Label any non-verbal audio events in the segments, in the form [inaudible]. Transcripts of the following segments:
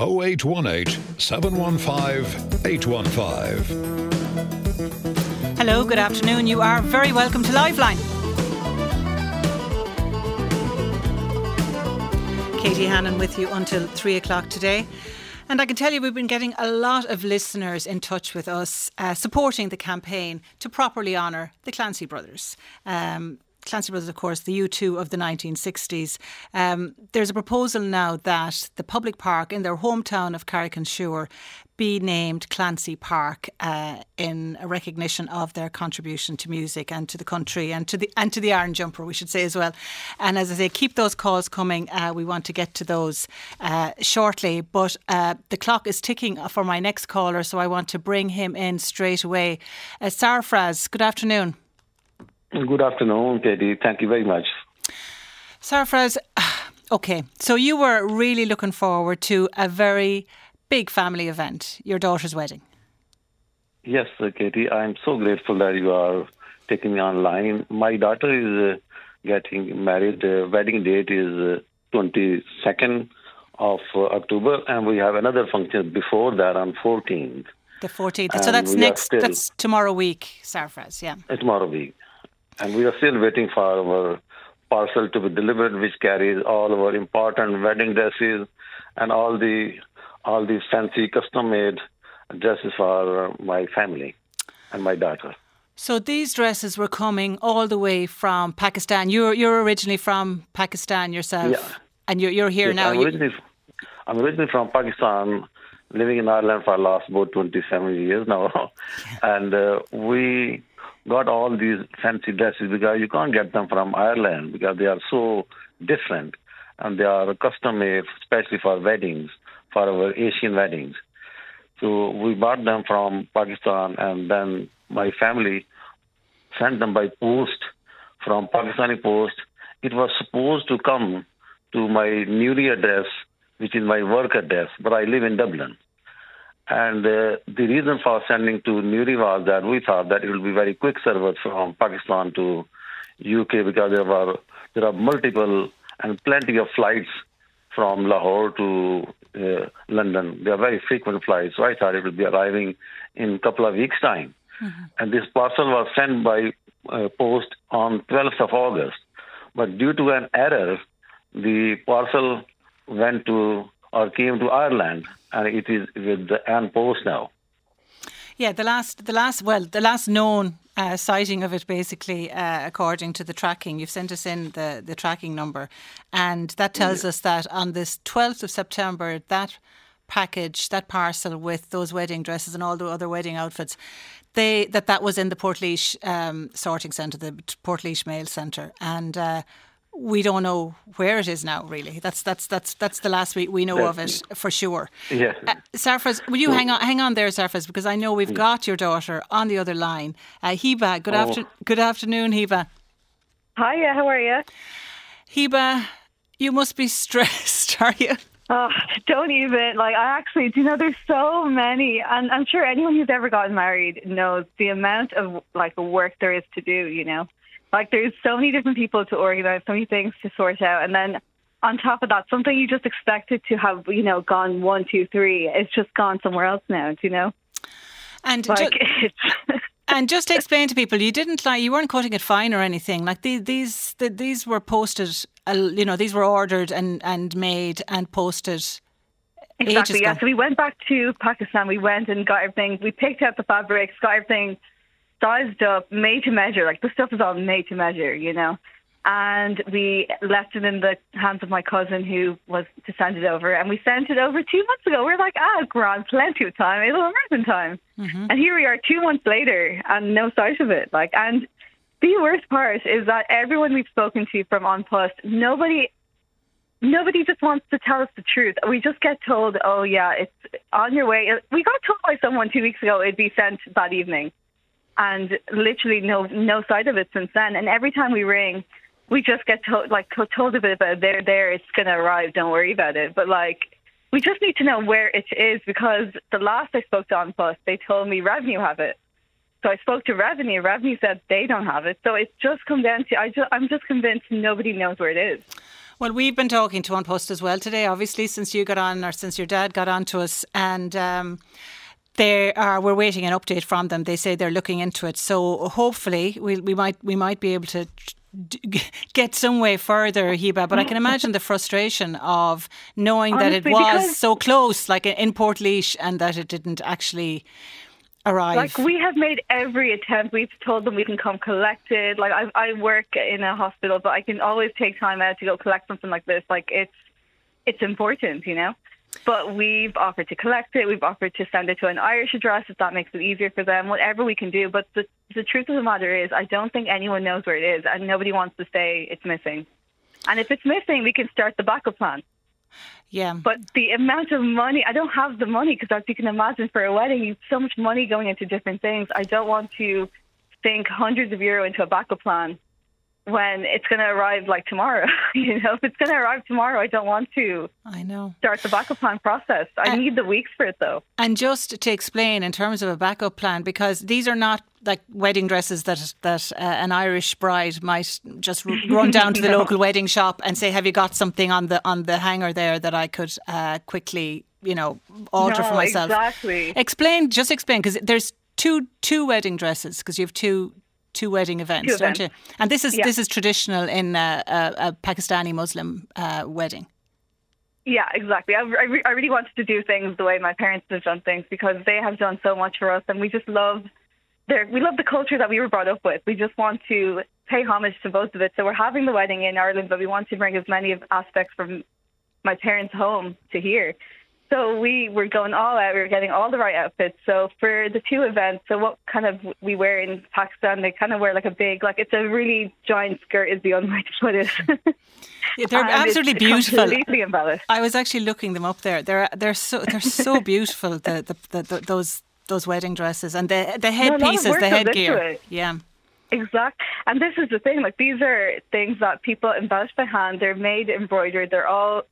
0818 715 815. Hello, good afternoon. You are very welcome to Liveline. Katie Hannon with you until three o'clock today. And I can tell you, we've been getting a lot of listeners in touch with us, uh, supporting the campaign to properly honour the Clancy brothers. Um, Clancy Brothers, of course, the U2 of the 1960s. Um, there's a proposal now that the public park in their hometown of Carrick-on-Suir be named Clancy Park uh, in a recognition of their contribution to music and to the country and to the and to the Aran Jumper, we should say as well. And as I say, keep those calls coming. Uh, we want to get to those uh, shortly, but uh, the clock is ticking for my next caller, so I want to bring him in straight away. Uh, Sarfraz, good afternoon. Good afternoon, Katie. Thank you very much. Sarfraz, [sighs] okay, so you were really looking forward to a very big family event, your daughter's wedding. Yes, Katie, I'm so grateful that you are taking me online. My daughter is uh, getting married. The wedding date is uh, 22nd of uh, October, and we have another function before that on 14th. The 14th. so that's next, that's tomorrow week, Sarfraz, yeah. Tomorrow week. And we are still waiting for our parcel to be delivered, which carries all our important wedding dresses and all the all these fancy custom-made dresses for my family and my daughter. So these dresses were coming all the way from Pakistan. You're you're originally from Pakistan yourself, yeah. and you're you're here yes, now. I'm originally, I'm originally from Pakistan, living in Ireland for the last about 27 years now, [laughs] yeah. and uh, we got all these fancy dresses because you can't get them from Ireland because they are so different and they are custom made, especially for weddings, for our Asian weddings. So we bought them from Pakistan and then my family sent them by post from Pakistani post. It was supposed to come to my newly address, which is my work address, but I live in Dublin. And uh, the reason for sending to Newry was that we thought that it will be very quick service from Pakistan to UK because there are there are multiple and plenty of flights from Lahore to uh, London. They are very frequent flights, so I thought it would be arriving in a couple of weeks' time. Mm-hmm. And this parcel was sent by uh, post on 12th of August, but due to an error, the parcel went to or came to Ireland, and it is with the An Post now. Yeah, the last, the last, well, the last known uh, sighting of it, basically, uh, according to the tracking. You've sent us in the, the tracking number, and that tells yeah. us that on this 12th of September, that package, that parcel with those wedding dresses and all the other wedding outfits, they that that was in the Portlaoise um, sorting centre, the Portlaoise Mail Centre, and. Uh, we don't know where it is now. Really, that's that's that's that's the last we, we know of it for sure. Yeah. Uh, Sarfraz, will you hang on hang on there, Sarfraz, because I know we've got your daughter on the other line. Uh, Hiba, good oh. after good afternoon, Hiba. Hiya, how are you? Hiba, you must be [laughs] stressed, are you? Oh, don't even like. I actually, do you know, there's so many, and I'm sure anyone who's ever gotten married knows the amount of like work there is to do. You know. Like there's so many different people to organize, so many things to sort out, and then on top of that, something you just expected to have, you know, gone one, two, three, it's just gone somewhere else now. Do you know? And like, ju- [laughs] and just to explain to people, you didn't like you weren't cutting it fine or anything. Like these these the, these were posted, uh, you know, these were ordered and and made and posted. Exactly. Yeah. So we went back to Pakistan. We went and got everything. We picked out the fabrics, got everything sized up, made to measure. Like the stuff is all made to measure, you know. And we left it in the hands of my cousin who was to send it over. And we sent it over two months ago. We are like, ah, grand, plenty of time. It'll arrive in time. Mm-hmm. And here we are two months later and no sight of it. Like, and the worst part is that everyone we've spoken to from An Post, nobody nobody just wants to tell us the truth. We just get told, oh, yeah, it's on your way. We got told by someone two weeks ago it'd be sent that evening and literally no no sight of it since then. And every time we ring, we just get told like told a bit about they're there, it's gonna arrive, don't worry about it. But like we just need to know where it is because the last I spoke to Post, they told me revenue have it. So I spoke to revenue. Revenue said they don't have it. So it's just come down to I just, I'm just convinced nobody knows where it is. Well, we've been talking to An Post as well today, obviously, since you got on or since your dad got on to us. And um, they are we're waiting an update from them. They say they're looking into it. So hopefully we we might we might be able to [laughs] get some way further, Hiba. But I can imagine the frustration of knowing Honestly, that it was so close, like in Portlaoise, and that it didn't actually arrive. Like we have made every attempt. We've told them we can come collect it. Like I, I work in a hospital, but I can always take time out to go collect something like this. Like it's it's important, you know. But we've offered to collect it. We've offered to send it to an Irish address if that makes it easier for them. Whatever we can do. But the the truth of the matter is, I don't think anyone knows where it is, and nobody wants to say it's missing. And if it's missing, we can start the backup plan. Yeah. But the amount of money, I don't have the money because, as you can imagine, for a wedding, you have so much money going into different things. I don't want to sink hundreds of euro into a backup plan when it's going to arrive like tomorrow. [laughs] you know, if it's going to arrive tomorrow, I don't want to. I know. Start the backup plan process. I and, need the weeks for it though. And just to explain, in terms of a backup plan, because these are not like wedding dresses that that uh, an Irish bride might just run down to [laughs] the no. local wedding shop and say, "Have you got something on the on the hanger there that I could uh, quickly, you know, alter no, for myself?" Exactly. Explain, just explain, because there's two two wedding dresses because you have two two wedding events, two don't events. you? And this is yeah. this is traditional in a, a, a Pakistani Muslim uh, wedding. Yeah, exactly. I, I, re- I, really wanted to do things the way my parents have done things because they have done so much for us, and we just love their we love the culture that we were brought up with. We just want to pay homage to both of it. So we're having the wedding in Ireland, but we want to bring as many aspects from my parents' home to here. So we were going all out. We were getting all the right outfits. So for the two events, so what kind of we wear in Pakistan, they kind of wear like a big, like it's a really giant skirt is the only way to put it. [laughs] yeah, they're [laughs] absolutely beautiful. Completely embellished. I was actually looking them up there. They're they're so they're so [laughs] beautiful. The, the, the, the, those those wedding dresses and the the headpieces, no, the headgear. Yeah. Exactly. And this is the thing, like these are things that people embellish by hand. They're made embroidered. They're all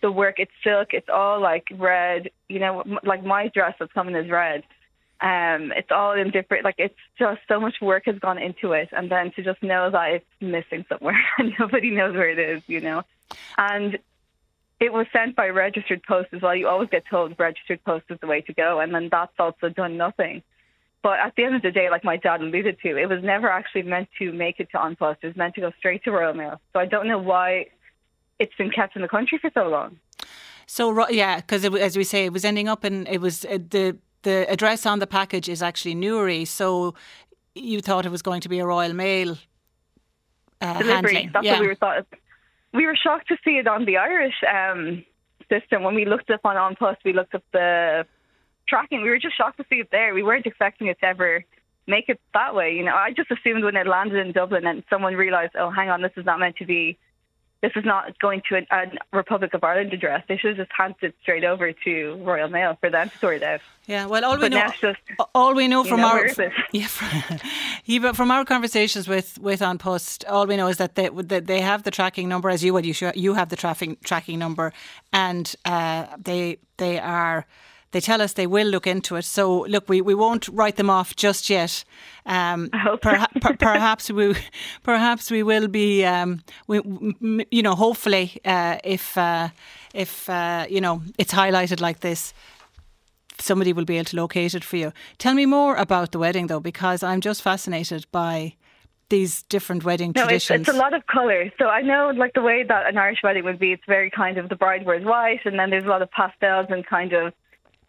the work. It's silk. It's all like red. You know, like my dress that's coming is red. Um, it's all in different. Like it's just so much work has gone into it, and then to just know that it's missing somewhere [laughs] and nobody knows where it is. You know, and it was sent by registered post as well. You always get told registered post is the way to go, and then that's also done nothing. But at the end of the day, like my dad alluded to, it was never actually meant to make it to An Post. It was meant to go straight to Royal Mail. So I don't know why it's been kept in the country for so long. So yeah, because as we say, it was ending up in it was uh, the the address on the package is actually Newry. So you thought it was going to be a Royal Mail uh, delivery. Handling. That's yeah. what we were thought. We were shocked to see it on the Irish um, system when we looked up on An Post. We looked up the tracking. We were just shocked to see it there. We weren't expecting it to ever make it that way. You know, I just assumed when it landed in Dublin and someone realised, oh, hang on, this is not meant to be this is not going to a, a, Republic of Ireland address. They should have just handed it straight over to Royal Mail for them to sort it out. Yeah, well, all we but know, just, all we know from know, our [laughs] yeah, from, [laughs] from our conversations with with An Post, all we know is that they that they have the tracking number as you would. You you have the tracking tracking number, and uh, they they are they tell us they will look into it. So look, we, we won't write them off just yet. Um, per, per, perhaps we [laughs] perhaps we will be. Um, we, you know, hopefully, uh, if uh, if uh, you know it's highlighted like this. Somebody will be able to locate it for you. Tell me more about the wedding, though, because I'm just fascinated by these different wedding no, traditions? It's, it's a lot of colour. So I know, like the way that an Irish wedding would be, it's very kind of the bride wears white, and then there's a lot of pastels and kind of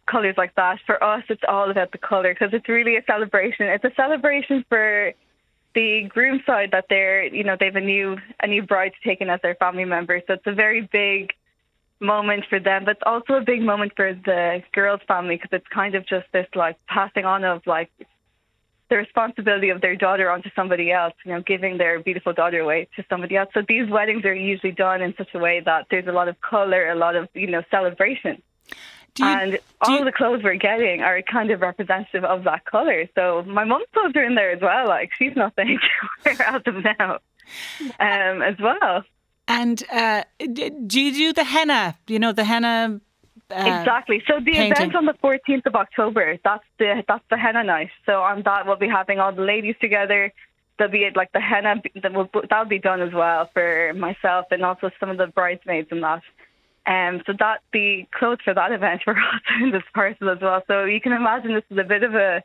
colours like that. For us, it's all about the colour because it's really a celebration. It's a celebration for the groom side that they're, you know, they have a new a new bride taken as their family member. So it's a very big moment for them, but it's also a big moment for the girl's family because it's kind of just this like passing on of like the responsibility of their daughter onto somebody else, you know, giving their beautiful daughter away to somebody else. So these weddings are usually done in such a way that there's a lot of colour, a lot of, you know, celebration. You, and all you, the clothes we're getting are kind of representative of that colour. So my mum's clothes are in there as well. Like she's nothing [laughs] to wear out of now, um, as well. And uh, do you do the henna? You know the henna. Uh, exactly. So the painting. event on the 14th of October, that's the that's the henna night. So on that we'll be having all the ladies together. there'll be like the henna that will that'll be done as well for myself and also some of the bridesmaids and that. Um, so that the clothes for that event [laughs] were also in this parcel as well. So you can imagine this is a bit of a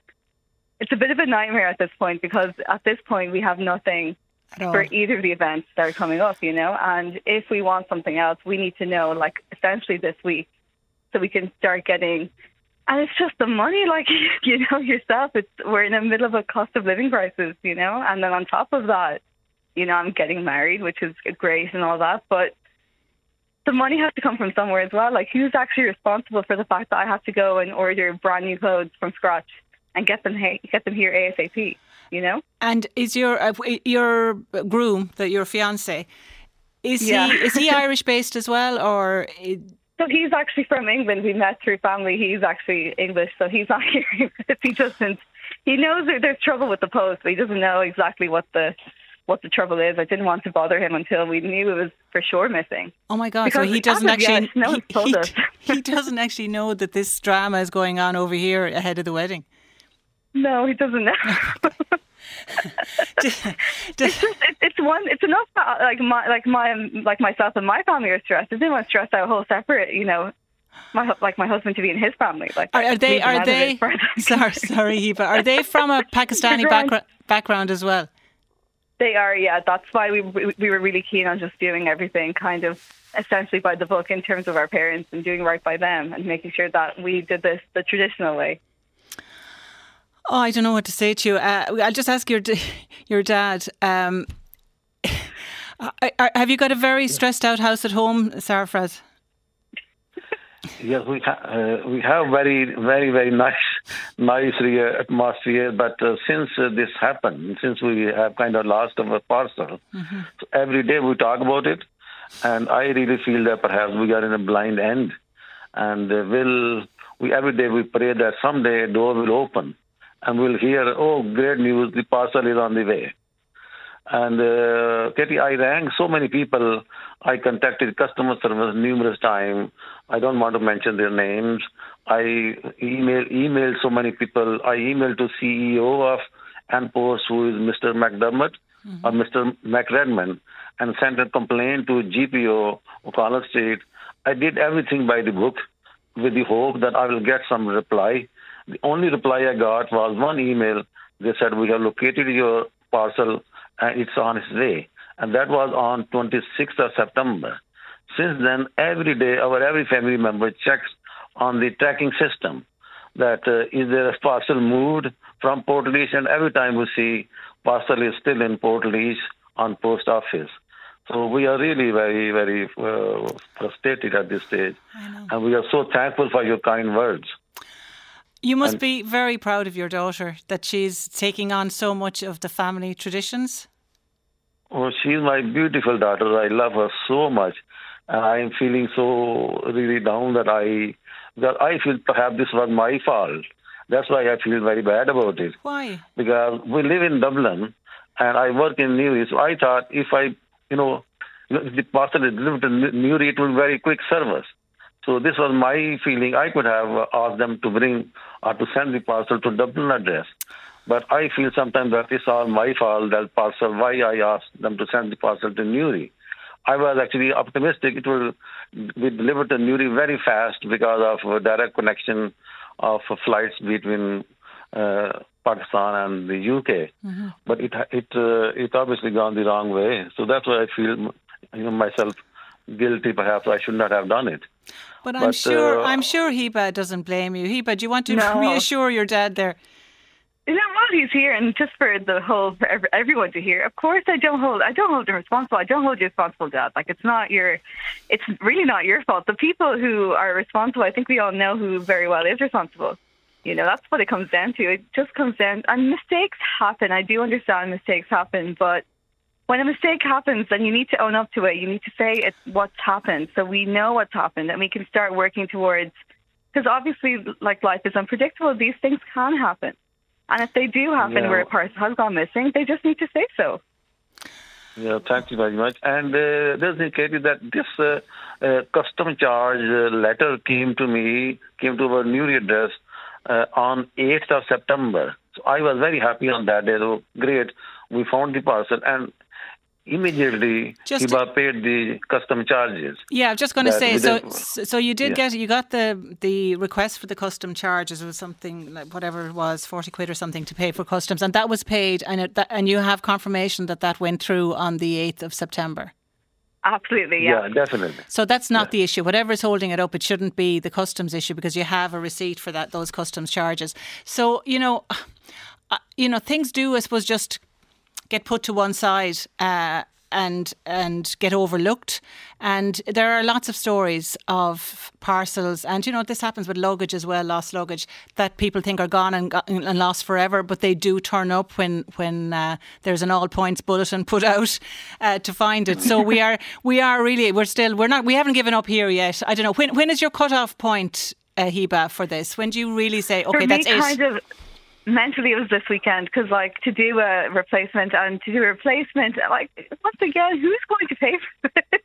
it's a bit of a nightmare at this point because at this point we have nothing for either of the events that are coming up, you know. And if we want something else, we need to know like essentially this week so we can start getting and it's just the money, [laughs] like you know yourself. It's we're in the middle of a cost of living crisis, you know, and then on top of that, you know, I'm getting married, which is great and all that, but the money has to come from somewhere as well. Like, who's actually responsible for the fact that I have to go and order brand new clothes from scratch and get them get them here ASAP? You know. And is your uh, your groom, that your fiance, is yeah. he is he [laughs] Irish based as well, or? So he's actually from England. We met through family. He's actually English, so he's [laughs] not here. he doesn't. He knows that there's trouble with the post, but he doesn't know exactly what the what the trouble is. I didn't want to bother him until we knew it was for sure missing. Oh my god! Because so he doesn't actually. no he, he, [laughs] he doesn't actually know that this drama is going on over here ahead of the wedding. No, he doesn't know. [laughs] [laughs] it's just it, it's one it's enough like my like my like myself and my family are stressed. I didn't want to stress out a whole separate you know my like my husband to be in his family. Like are, are they are they sorry sorry Hiba are they from a Pakistani background background as well? They are, yeah. That's why we we were really keen on just doing everything kind of essentially by the book in terms of our parents and doing right by them and making sure that we did this the traditional way. Oh, I don't know what to say to you. Uh, I'll just ask your [laughs] your dad. Um, [laughs] have you got a very stressed out house at home, Sarfraz? Yes, we uh, we have very very very nice [laughs] nice atmosphere. But uh, since uh, this happened, since we have kind of lost our parcel, mm-hmm. so every day we talk about it, and I really feel that perhaps we are in a blind end, and uh, will we every day we pray that someday a door will open and we'll hear, oh, great news, the parcel is on the way. And uh, Katie, I rang so many people. I contacted customer service numerous times. I don't want to mention their names. I email emailed so many people. I emailed to CEO of An Post, who is Mr. McDermott mm-hmm. or Mr. McRedmond, and sent a complaint to GPO O'Connell Street. I did everything by the book with the hope that I will get some reply. The only reply I got was one email. They said, We have located your parcel and it's on its way. And that was on 26th of September. Since then, every day, our every family member checks on the tracking system that uh, is there a parcel moved from Portlaoise, and every time we see parcel is still in Portlaoise on post office. So we are really very, very uh, frustrated at this stage, and we are so thankful for your kind words. You must and, be very proud of your daughter that she's taking on so much of the family traditions. Oh, she's my beautiful daughter. I love her so much. And I am feeling so really down that I that I feel perhaps this was my fault. That's why I feel very bad about it. Why? Because we live in Dublin and I work in Newry. So I thought if I, you know, the parcel is delivered to Newry, it will be very quick service. So this was my feeling. I could have asked them to bring or to send the parcel to Dublin address. But I feel sometimes that it's all my fault, that parcel, why I asked them to send the parcel to Newry. I was actually optimistic it will be delivered to Newry very fast because of direct connection of flights between uh, Pakistan and the UK. Mm-hmm. But it it uh, it obviously gone the wrong way. So that's why I feel you know myself guilty. Perhaps I should not have done it. But I'm but, sure uh, I'm sure Hiba doesn't blame you. Hiba, do you want to no. [laughs] reassure your dad there? You know what? He's here, and just for the whole for everyone to hear. Of course, I don't hold I don't hold him responsible. I don't hold you responsible, Dad. Like it's not your, it's really not your fault. The people who are responsible, I think we all know who very well is responsible. You know, that's what it comes down to. It just comes down, and mistakes happen. I do understand mistakes happen, but when a mistake happens, then you need to own up to it. You need to say it's what's happened, so we know what's happened, and we can start working towards. Because obviously, like life is unpredictable, these things can happen, and if they do happen yeah. where a person has gone missing, they just need to say so. Yeah, thank you very much. And uh, there's indicated that this uh, uh, custom charge uh, letter came to me, came to our new address uh, on 8th of September. So I was very happy on that day. So great. We found the parcel and immediately just Hiba paid the custom charges. Yeah, I'm just going to say so. So you did yeah. get you got the the request for the custom charges or something like whatever it was, forty quid or something to pay for customs, and that was paid, and it, that, and you have confirmation that that went through on the eighth of September. Absolutely, yeah. Yeah, definitely. So that's not yeah. the issue. Whatever is holding it up, it shouldn't be the customs issue because you have a receipt for that those customs charges. So you know, [sighs] uh, you know, things do, I suppose, just get put to one side. Uh, and and get overlooked. And there are lots of stories of parcels, and you know this happens with luggage as well, lost luggage that people think are gone and, and lost forever, but they do turn up when when uh, there's an all points bulletin put out uh, to find it. So we are we are really we're still we're not we haven't given up here yet. I don't know when when is your cut off point, uh, Hiba, for this? When do you really say okay, that's it? Kind of, mentally it was this weekend because like to do a replacement and to do a replacement like once again who's going to pay for [laughs] this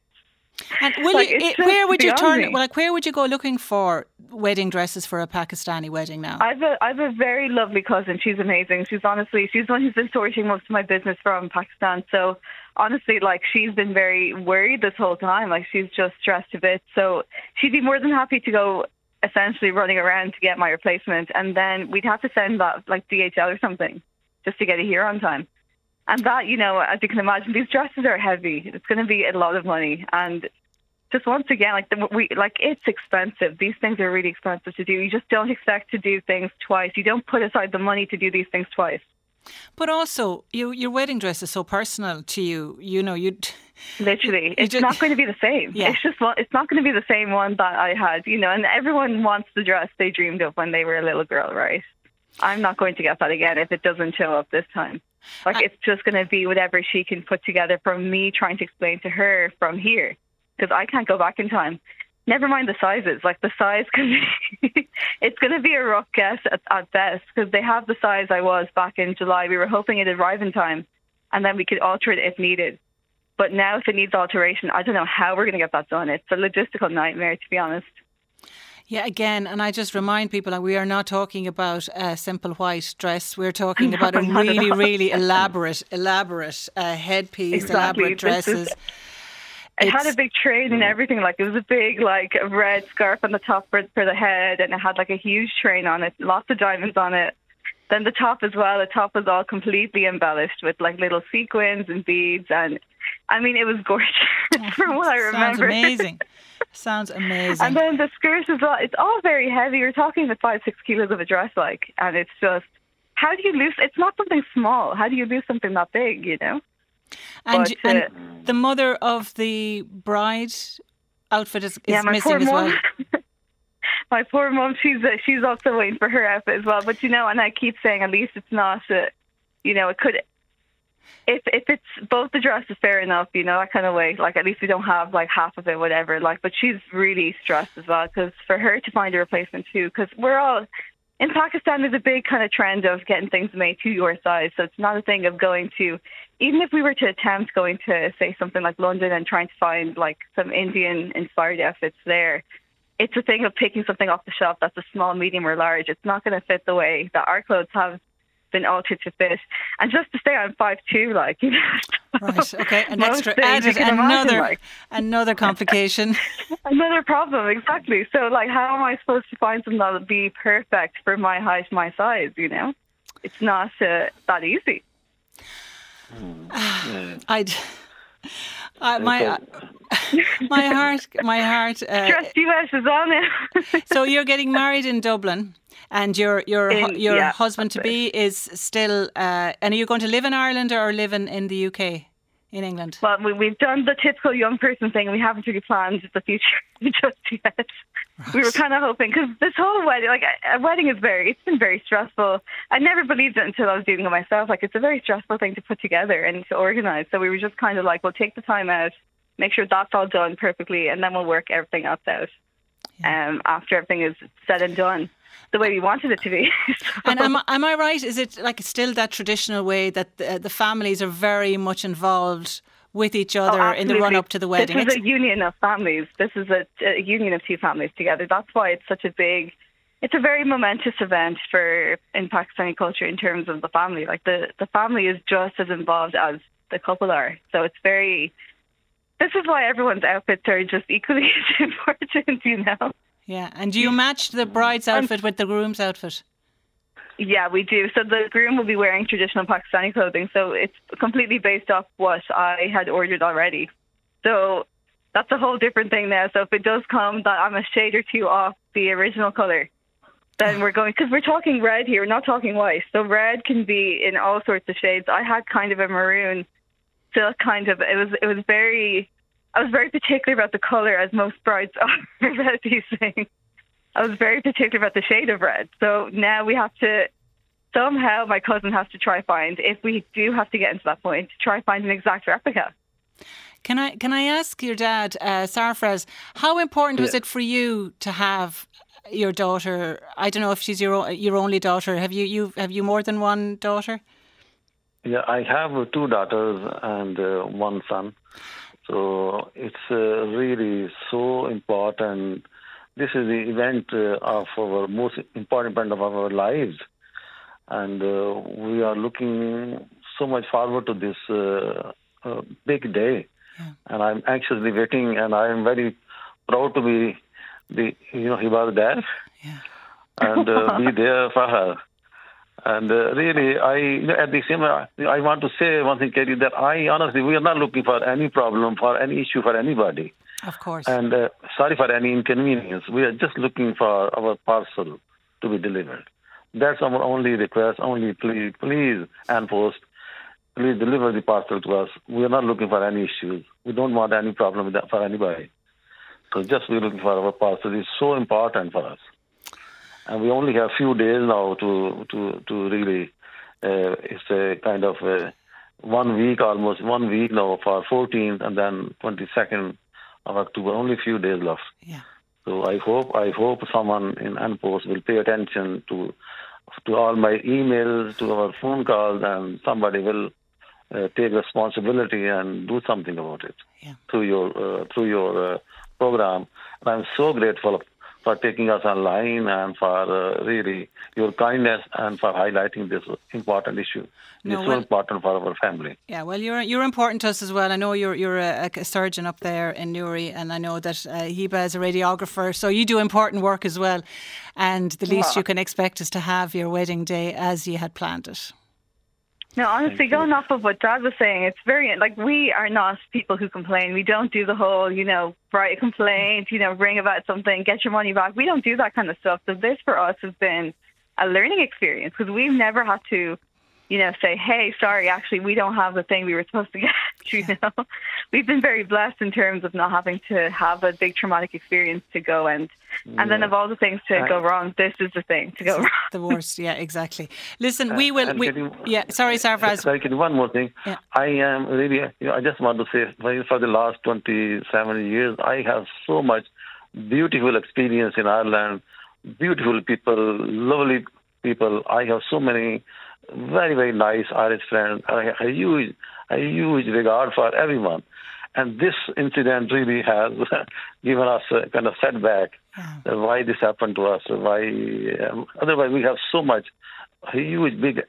and will like, you, it, where would you turn? Me. Like, where would you go looking for wedding dresses for a Pakistani wedding now? I've a I've a very lovely cousin. She's amazing. She's honestly she's the one who's been sourcing most of my business from Pakistan. So honestly, like she's been very worried this whole time. Like she's just stressed a bit. So she'd be more than happy to go essentially running around to get my replacement, and then we'd have to send that like DHL or something just to get it here on time. And that, you know, as you can imagine, these dresses are heavy. It's going to be a lot of money, and just once again, like the, we like it's expensive. These things are really expensive to do. You just don't expect to do things twice. You don't put aside the money to do these things twice. But also, you, your wedding dress is so personal to you. You know, you [laughs] literally, you it's just, not going to be the same. Yeah. It's just it's not going to be the same one that I had. You know, and everyone wants the dress they dreamed of when they were a little girl, right? I'm not going to get that again if it doesn't show up this time. Like I, it's just going to be whatever she can put together from me trying to explain to her from here because I can't go back in time never mind the sizes. Like the size can be, [laughs] it's going to be a rough guess at, at best because they have the size I was back in July. We were hoping it'd arrive in time and then we could alter it if needed. But now, if it needs alteration, I don't know how we're going to get that done. It's a logistical nightmare, to be honest. Yeah, again, and I just remind people that we are not talking about a simple white dress. We're talking [laughs] no, about a really, really [laughs] elaborate, elaborate uh, headpiece, exactly. elaborate dresses. It had a big train and mm. everything. Like it was a big, like a red scarf on the top for, for the head, and it had like a huge train on it, lots of diamonds on it. Then the top as well. The top was all completely embellished with like little sequins and beads, and I mean it was [laughs] gorgeous from what I remember. [laughs] Sounds amazing. Sounds amazing. And then the skirt as well. It's all very heavy. You're talking about five, six kilos of a dress, like, and it's just how do you lose? It's not something small. How do you lose something that big? You know. And, but, and uh, the mother of the bride outfit is, is yeah, missing as well. [laughs] my poor mom, she's uh, she's also waiting for her outfit as well. But you know, and I keep saying, at least it's not, uh, you know, it could. If if it's both the dress is fair enough, you know that kind of way. Like at least we don't have like half of it, whatever. Like, but she's really stressed as well because for her to find a replacement too, because we're all in Pakistan, there's a big kind of trend of getting things made to your size. So it's not a thing of going to, even if we were to attempt going to, say, something like London and trying to find like some Indian inspired outfits there, it's a thing of picking something off the shelf that's a small, medium, or large. It's not going to fit the way that our clothes have been altered to fit. And just to say I'm five two, like you know. Right. [laughs] Okay. An extra added another like. another complication. [laughs] another problem, exactly. So like how am I supposed to find something that'll be perfect for my height, my size, you know? It's not uh, that easy. [sighs] I'd uh, my uh, [laughs] my heart, my heart. Uh, Trust US is on it. so you're getting married in Dublin, and your your in, your yeah, husband to be is still. Uh, and are you going to live in Ireland or live in, in the UK? In England? Well, we, have done the typical young person thing. We haven't really planned the future [laughs] just yet. Right. We were kind of hoping because this whole wedding, like a wedding, is very. It's been very stressful. I never believed it until I was doing it myself. Like it's a very stressful thing to put together and to organize. So we were just kind of like, we'll take the time out, make sure that's all done perfectly, and then we'll work everything else out. Yeah. Um, after everything is said and done the way we wanted it to be. so. [laughs] And am, am I right? Is it like still that traditional way that the, the families are very much involved with each oh, other oh, in the run up to the wedding? This is a union of families. This is a, a union of two families together. That's why it's such a big it's a very momentous event for in Pakistani culture in terms of the family. Like the the family is just as involved as the couple are. So it's very. This is why everyone's outfits are just equally [laughs] as important, you know. Yeah, and do you match the bride's um, outfit with the groom's outfit? Yeah, we do. So the groom will be wearing traditional Pakistani clothing. So it's completely based off what I had ordered already. So that's a whole different thing now. So if it does come that I'm a shade or two off the original colour, then we're going because we're talking red here, we're not talking white. So red can be in all sorts of shades. I had kind of a maroon, silk kind of. It was it was very. I was very particular about the color, as most brides [laughs] are about these things. I was very particular about the shade of red. So now we have to somehow my cousin has to try find if we do have to get into that point, try find an exact replica. Can I can I ask your dad, uh, Sarfraz, how important yeah. was it for you to have your daughter. I don't know if she's your your only daughter. Have you you have you more than one daughter? Yeah, I have two daughters and uh, one son. So it's uh, really so important. This is the event uh, of our most important event of our lives, and uh, we are looking so much forward to this uh, uh, big day. Yeah. And I'm anxiously waiting, and I am very proud to be the you know he was there yeah. and uh, be there for her. And uh, really, I you know, at the same I want to say one thing, Katie, that I honestly we are not looking for any problem, for any issue, for anybody. Of course. And uh, sorry for any inconvenience. We are just looking for our parcel to be delivered. That's our only request. Only please, please, An Post, please deliver the parcel to us. We are not looking for any issues. We don't want any problem with that for anybody. So just we're looking for our parcel It's so important for us. And we only have a few days now to to to really. Uh, it's a kind of a one week, almost one week now for 14th and then 22nd of October. Only a few days left. Yeah. So I hope I hope someone in An Post will pay attention to to all my emails, to our phone calls, and somebody will uh, take responsibility and do something about it yeah. through your uh, through your uh, program. And I'm so grateful for taking us online and for uh, really your kindness and for highlighting this important issue. No, it's so important for our family. Yeah, well, you're you're important to us as well. I know you're you're a, a surgeon up there in Newry, and I know that uh, Hiba is a radiographer, so you do important work as well. And the least yeah. you can expect is to have your wedding day as you had planned it. No, honestly, going off of what Dad was saying, it's very like we are not people who complain. We don't do the whole, you know, write a complaint, you know, ring about something, get your money back. We don't do that kind of stuff. So this for us has been a learning experience because we've never had to you know, say, hey, sorry, actually, we don't have the thing we were supposed to get. [laughs] You know, we've been very blessed in terms of not having to have a big traumatic experience to go and, and then of all the things to uh, go wrong, this is the thing to go wrong. The worst, yeah, exactly. Listen, uh, we will. We, yeah, sorry, Sarfraz. Sorry, one more thing. Yeah. I am really, you know, I just want to say, for the last 27 years, I have so much beautiful experience in Ireland, beautiful people, lovely people. I have so many very, very nice Irish friends, a, a huge, a huge regard for everyone. And this incident really has [laughs] given us a kind of setback. Yeah. Why this happened to us? Why? Um, otherwise, we have so much, a huge, big,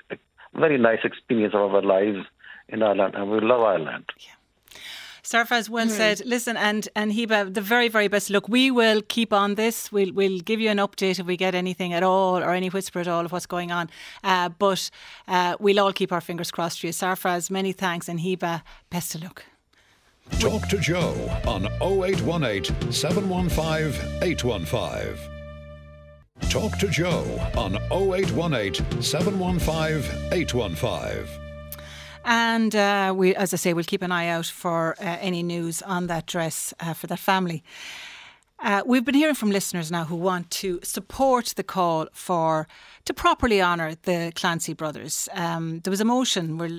very nice experience of our lives in Ireland, and we love Ireland. Yeah. Sarfraz well mm. said. Listen, and and Hiba, the very very best. Look, we will keep on this. We'll we'll give you an update if we get anything at all or any whisper at all of what's going on. Uh, but uh, we'll all keep our fingers crossed for you, Sarfraz. Many thanks, and Hiba, best of luck. Talk to Joe on 0818 715 815. Talk to Joe on 0818 715 815. And uh, we, as I say, we'll keep an eye out for uh, any news on that dress uh, for that family. Uh, we've been hearing from listeners now who want to support the call for to properly honour the Clancy brothers. Um, there was a motion where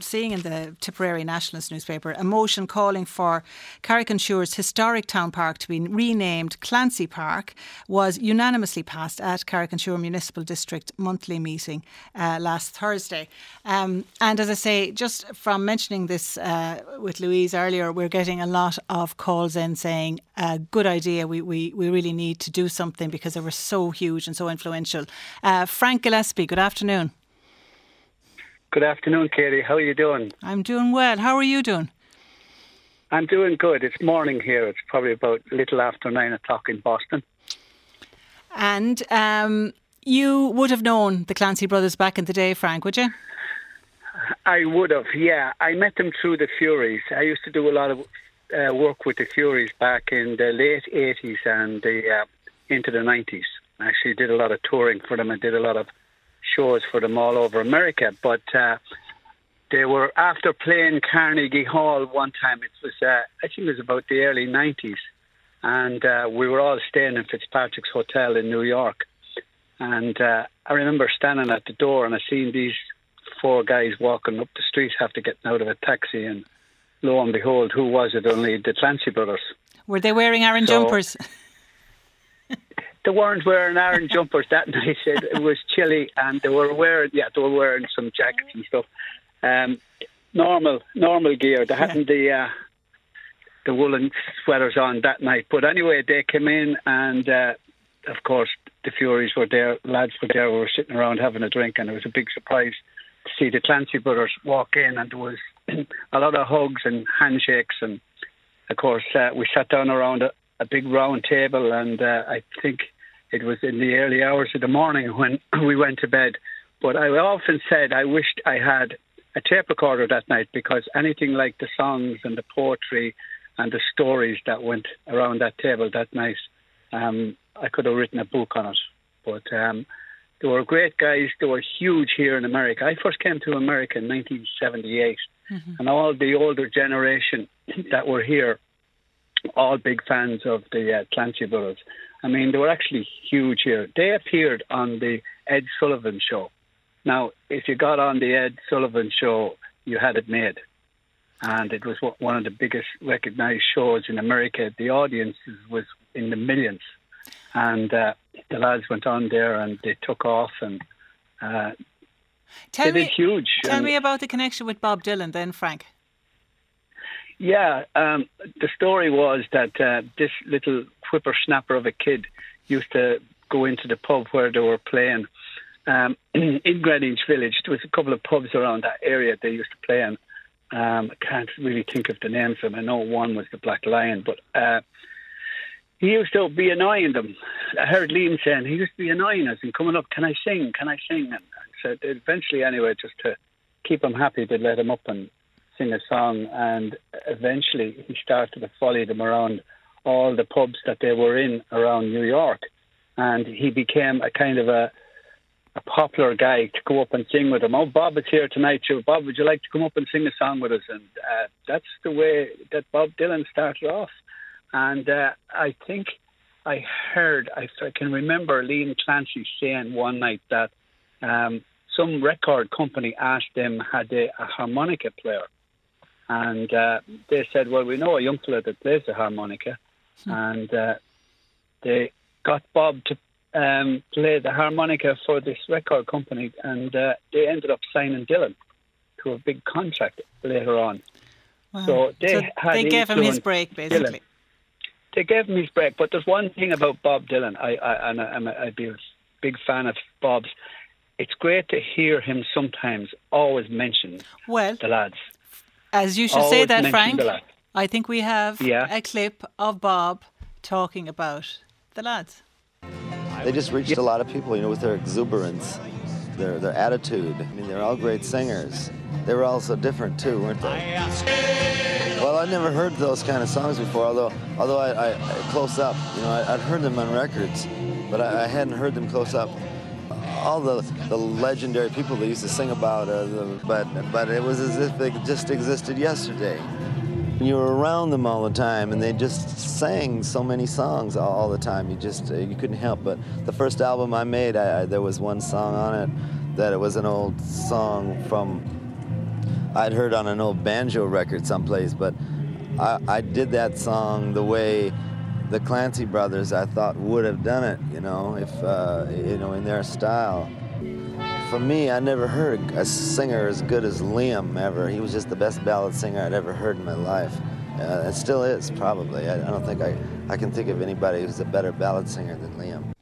seeing in the Tipperary Nationalist newspaper a motion calling for Carrick-on-Suir's historic town park to be renamed Clancy Park was unanimously passed at Carrick-on-Sure Municipal District monthly meeting uh, last Thursday. Um, and as I say, just from mentioning this uh, with Louise earlier, we're getting a lot of calls in saying, uh, good idea, we, we, we really need to do something because they were so huge and so influential. Uh, Frank Gillespie, good afternoon. Good afternoon, Katie. How are you doing? I'm doing well. How are you doing? I'm doing good. It's morning here. It's probably about a little after nine o'clock in Boston. And um, you would have known the Clancy brothers back in the day, Frank, would you? I would have, yeah. I met them through the Fureys. I used to do a lot of uh, work with the Fureys back in the late 80s and the, uh, into the 90s. I actually did a lot of touring for them and did a lot of shows for them all over America. But uh, they were, after playing Carnegie Hall one time, it was, uh, I think it was about the early 90s, and uh, we were all staying in Fitzpatrick's Hotel in New York. And uh, I remember standing at the door and I seen these four guys walking up the street after getting out of a taxi, and lo and behold, who was it? Only the Clancy brothers. Were they wearing Aran so, jumpers? [laughs] they weren't wearing Aran jumpers that [laughs] night. It, it, was chilly, and they were wearing yeah, they were wearing some jackets and stuff. Um, normal, normal gear. They hadn't the uh, the woolen sweaters on that night. But anyway, they came in, and uh, of course, the Fureys were there. Lads were there. We were sitting around having a drink, and it was a big surprise to see the Clancy brothers walk in, and there was [clears throat] a lot of hugs and handshakes, and of course, uh, we sat down around a, a big round table, and uh, I think it was in the early hours of the morning when [clears throat] we went to bed. But I often said I wished I had a tape recorder that night because anything like the songs and the poetry and the stories that went around that table that night, um, I could have written a book on it. But um, they were great guys. They were huge here in America. I first came to America in 1978, mm-hmm. and all the older generation [clears throat] that were here, all big fans of the uh, Clancy Brothers. I mean, they were actually huge here. They appeared on the Ed Sullivan show. Now, if you got on the Ed Sullivan show, you had it made. And it was one of the biggest recognized shows in America. The audience was in the millions. And uh, the lads went on there and they took off and uh, tell me, huge. Tell and, me about the connection with Bob Dylan then, Frank. Yeah, um, the story was that uh, this little whippersnapper of a kid used to go into the pub where they were playing um, [clears throat] in Greenwich Village. There was a couple of pubs around that area they used to play in. Um, I can't really think of the names of them. I know one was the Black Lion, but uh, he used to be annoying them. I heard Liam saying he used to be annoying us and coming up, can I sing? Can I sing? And so eventually, anyway, just to keep him happy, they let him up and sing a song. And eventually, he started to follow them around all the pubs that they were in around New York. And he became a kind of a, a popular guy to go up and sing with him. Oh, Bob is here tonight. Too. Bob, would you like to come up and sing a song with us? And uh, that's the way that Bob Dylan started off. And uh, I think I heard, I, I can remember Liam Clancy saying one night that um, some record company asked them had they a harmonica player, and uh, they said, "Well, we know a young fella that plays the harmonica," hmm. and uh, they got Bob to um, play the harmonica for this record company, and uh, they ended up signing Dylan to a big contract later on. Wow. So they, so they gave him his break, basically. Dylan they gave him his break. But there's one thing about Bob Dylan, I, I and I'm a, I'd be a big fan of Bob's. It's great to hear him sometimes always mention well, the lads. As you should say that, Frank. I think we have yeah. a clip of Bob talking about the lads. They just reached a lot of people, you know, with their exuberance, their their attitude. I mean, they're all great singers. They were all so different too, weren't they? Well, I'd never heard those kind of songs before, although although I, I, I close up, you know, I, would heard them on records, but I, I, hadn't heard them close up. All the, the legendary people they used to sing about, uh, the, but but it was as if they just existed yesterday. You were around them all the time, and they just sang so many songs all, all the time. You just uh, you couldn't help. But the first album I made, I, there was one song on it that it was an old song from I'd heard on an old banjo record someplace, but I, I did that song the way the Clancy brothers I thought would have done it, you know, if uh, you know in their style. For me, I never heard a singer as good as Liam ever. He was just the best ballad singer I'd ever heard in my life. Uh, it still is, probably. I, I don't think I, I can think of anybody who's a better ballad singer than Liam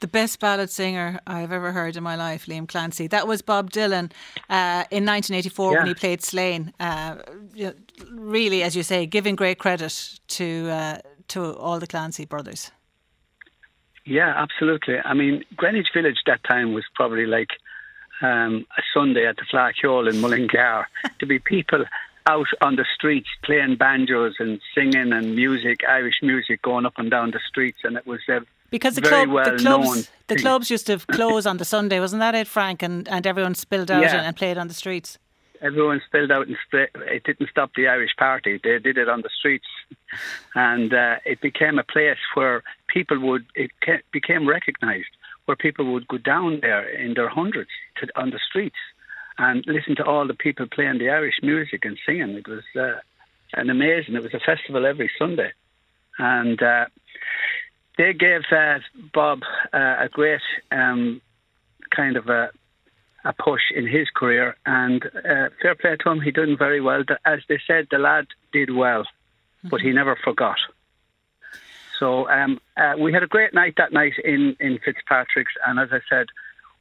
the best ballad singer I've ever heard in my life, Liam Clancy. That was Bob Dylan uh, in 1984 yeah. when he played Slane. Uh, really, as you say, giving great credit to uh, to all the Clancy brothers. Yeah, absolutely. I mean, Greenwich Village that time was probably like um, a Sunday at the Fleadh Cheoil in Mullingar. to be people out on the streets playing banjos and singing and music, Irish music going up and down the streets, and it was uh, because the, club, well the clubs, the clubs used to close on the Sunday, wasn't that it, Frank? And and everyone spilled out yeah. and, and played on the streets. Everyone spilled out and split. It didn't stop the Irish party. They did it on the streets, and uh, it became a place where people would. It became recognised where people would go down there in their hundreds to, on the streets and listen to all the people playing the Irish music and singing. It was uh, an amazing. It was a festival every Sunday, and uh, they gave uh, Bob uh, a great um, kind of a, a push in his career, and uh, fair play to him, he done very well. As they said, the lad did well, mm-hmm. but he never forgot. So um, uh, we had a great night that night in, in Fitzpatrick's, and as I said,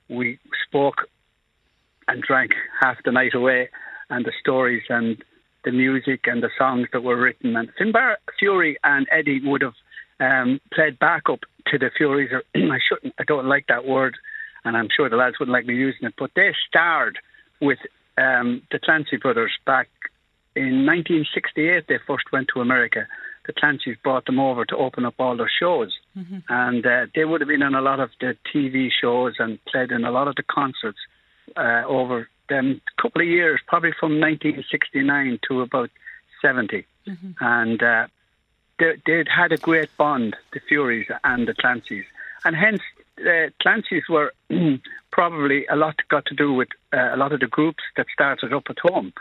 we spoke and drank half the night away, and the stories and the music and the songs that were written. And Finbar Furey and Eddie would have um, played backup to the Fureys, Or [clears throat] I shouldn't, I don't like that word, and I'm sure the lads wouldn't like me using it. But they starred with um, the Clancy brothers back in 1968. They first went to America. The Clancys brought them over to open up all their shows, mm-hmm. and uh, they would have been on a lot of the TV shows and played in a lot of the concerts uh, over them couple of years, probably from 1969 to about 70. Mm-hmm. And uh, they, would had a great bond, the Fureys and the Clancys. And hence, uh, Clancys were [clears throat] probably a lot got to do with uh, a lot of the groups that started up at home.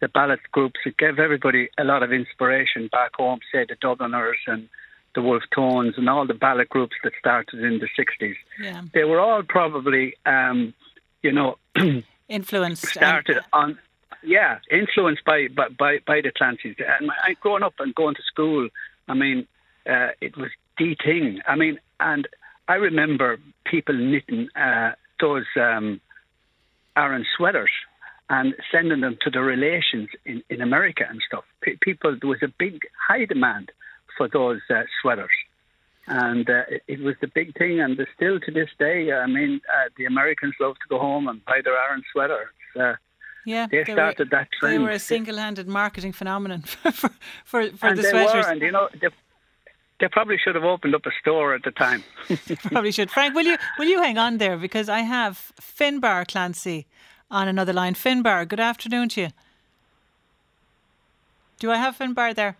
The ballad groups, it gave everybody a lot of inspiration back home, say the Dubliners and the Wolfe Tones and all the ballad groups that started in the 60s. Yeah. They were all probably, um, you know, [clears throat] influenced. Started and, on yeah, influenced by by by, by the Clancys. And I, growing up and going to school, I mean, uh, it was the thing. I mean, and I remember people knitting uh, those um, Aran sweaters and sending them to the relations in, in America and stuff. P- people, there was a big high demand for those uh, sweaters. And uh, it, it, was the big thing, and still to this day, I mean, uh, the Americans love to go home and buy their Aran sweater. Uh, yeah, they, they started were, that trend. They were a single-handed marketing phenomenon for [laughs] for, for, for and the sweaters. Were, and you know, they probably should have opened up a store at the time. [laughs] [laughs] probably should. Frank, will you will you hang on there because I have Finbar Clancy on another line. Finbar, good afternoon to you. Do I have Finbar there?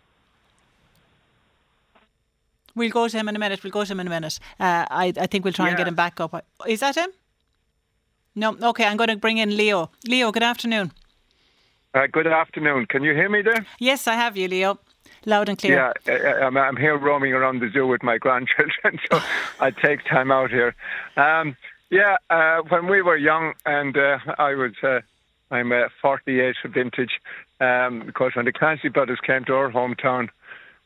We'll go to him in a minute. We'll go to him in a minute. Uh, I I think we'll try yeah. and get him back up. Is that him? No, okay, I'm going to bring in Leo. Leo, good afternoon. Uh, good afternoon. Can you hear me there? Yes, I have you, Leo. Loud and clear. Yeah, uh, uh, I'm, here roaming around the zoo with my grandchildren, [laughs] so I take time out here. Um, yeah, uh, when we were young, and uh, I was, uh, I'm a 48 vintage, um, because when the Clancy brothers came to our hometown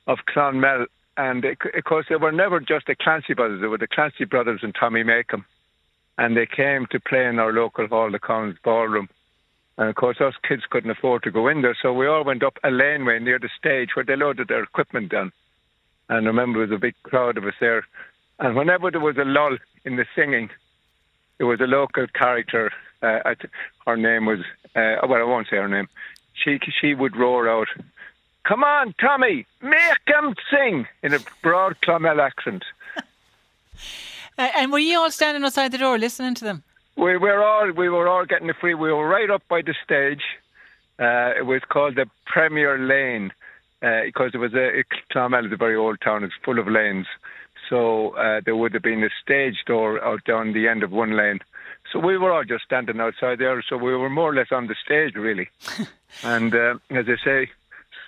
of Clonmel, and of course they were never just the Clancy brothers; they were the Clancy brothers and Tommy Makem and they came to play in our local hall, the Commons Ballroom. And of course, us kids couldn't afford to go in there, so we all went up a laneway near the stage where they loaded their equipment down. And I remember there was a big crowd of us there. And whenever there was a lull in the singing, there was a local character. Uh, her name was, uh, well, I won't say her name. She she would roar out, "Come on, Tommy, make him sing!" in a broad Clonmel accent. [laughs] Uh, and were you all standing outside the door listening to them? We were all we were all getting the free. We were right up by the stage. Uh, it was called the Premier Lane uh, because it was a Clonmel is a very old town. It's full of lanes, so uh, there would have been a stage door out down the end of one lane. So we were all just standing outside there. So we were more or less on the stage, really. [laughs] and uh, as I say,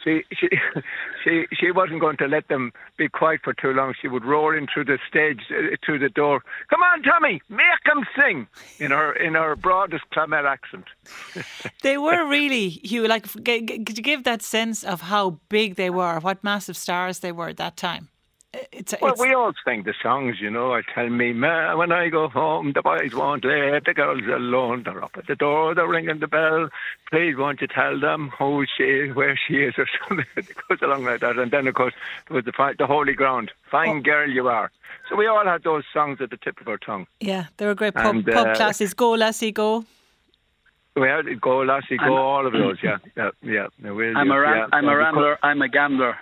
she she [laughs] she she wasn't going to let them be quiet for too long. She would roar in through the stage uh, through the door. Come on, Tommy, make them sing in her in her broadest Clonmel accent. [laughs] they were really Hugh. Like, could you give that sense of how big they were, what massive stars they were at that time? It's, well, we all sing the songs, you know. I tell me, man, when I go home, the boys won't let the girls alone. They're up at the door, they're ringing the bell. Please, won't you tell them who she is, where she is, or [laughs] something? it goes along like that. And then, of course, there was the, the holy ground. Fine oh. girl you are. So we all had those songs at the tip of our tongue. Yeah, they were great pub, and, pub uh, classes. Go, lassie, go. We had go, lassie, go. I'm, all of those. Yeah, yeah, yeah. I'm a, ram- yeah. I'm a rambler. I'm a gambler.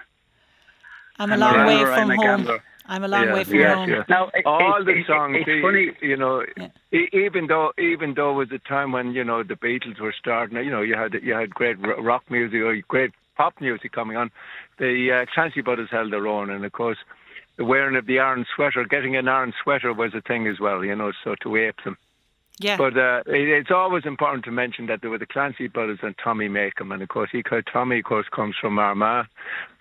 I'm a long way from home. I'm a long yeah, way from yes, home. Yes. Now, it, all it, the songs, it, it's funny, you know, yeah. even though even though it was a time when you know the Beatles were starting, you know, you had you had great rock music or great pop music coming on. The uh, Clancy Brothers held their own, and of course, the wearing of the Aran sweater, getting an Aran sweater was a thing as well, you know, so to ape them. Yeah. But uh, it, it's always important to mention that there were the Clancy brothers and Tommy Makem, and of course, he Tommy, of course, comes from Armagh,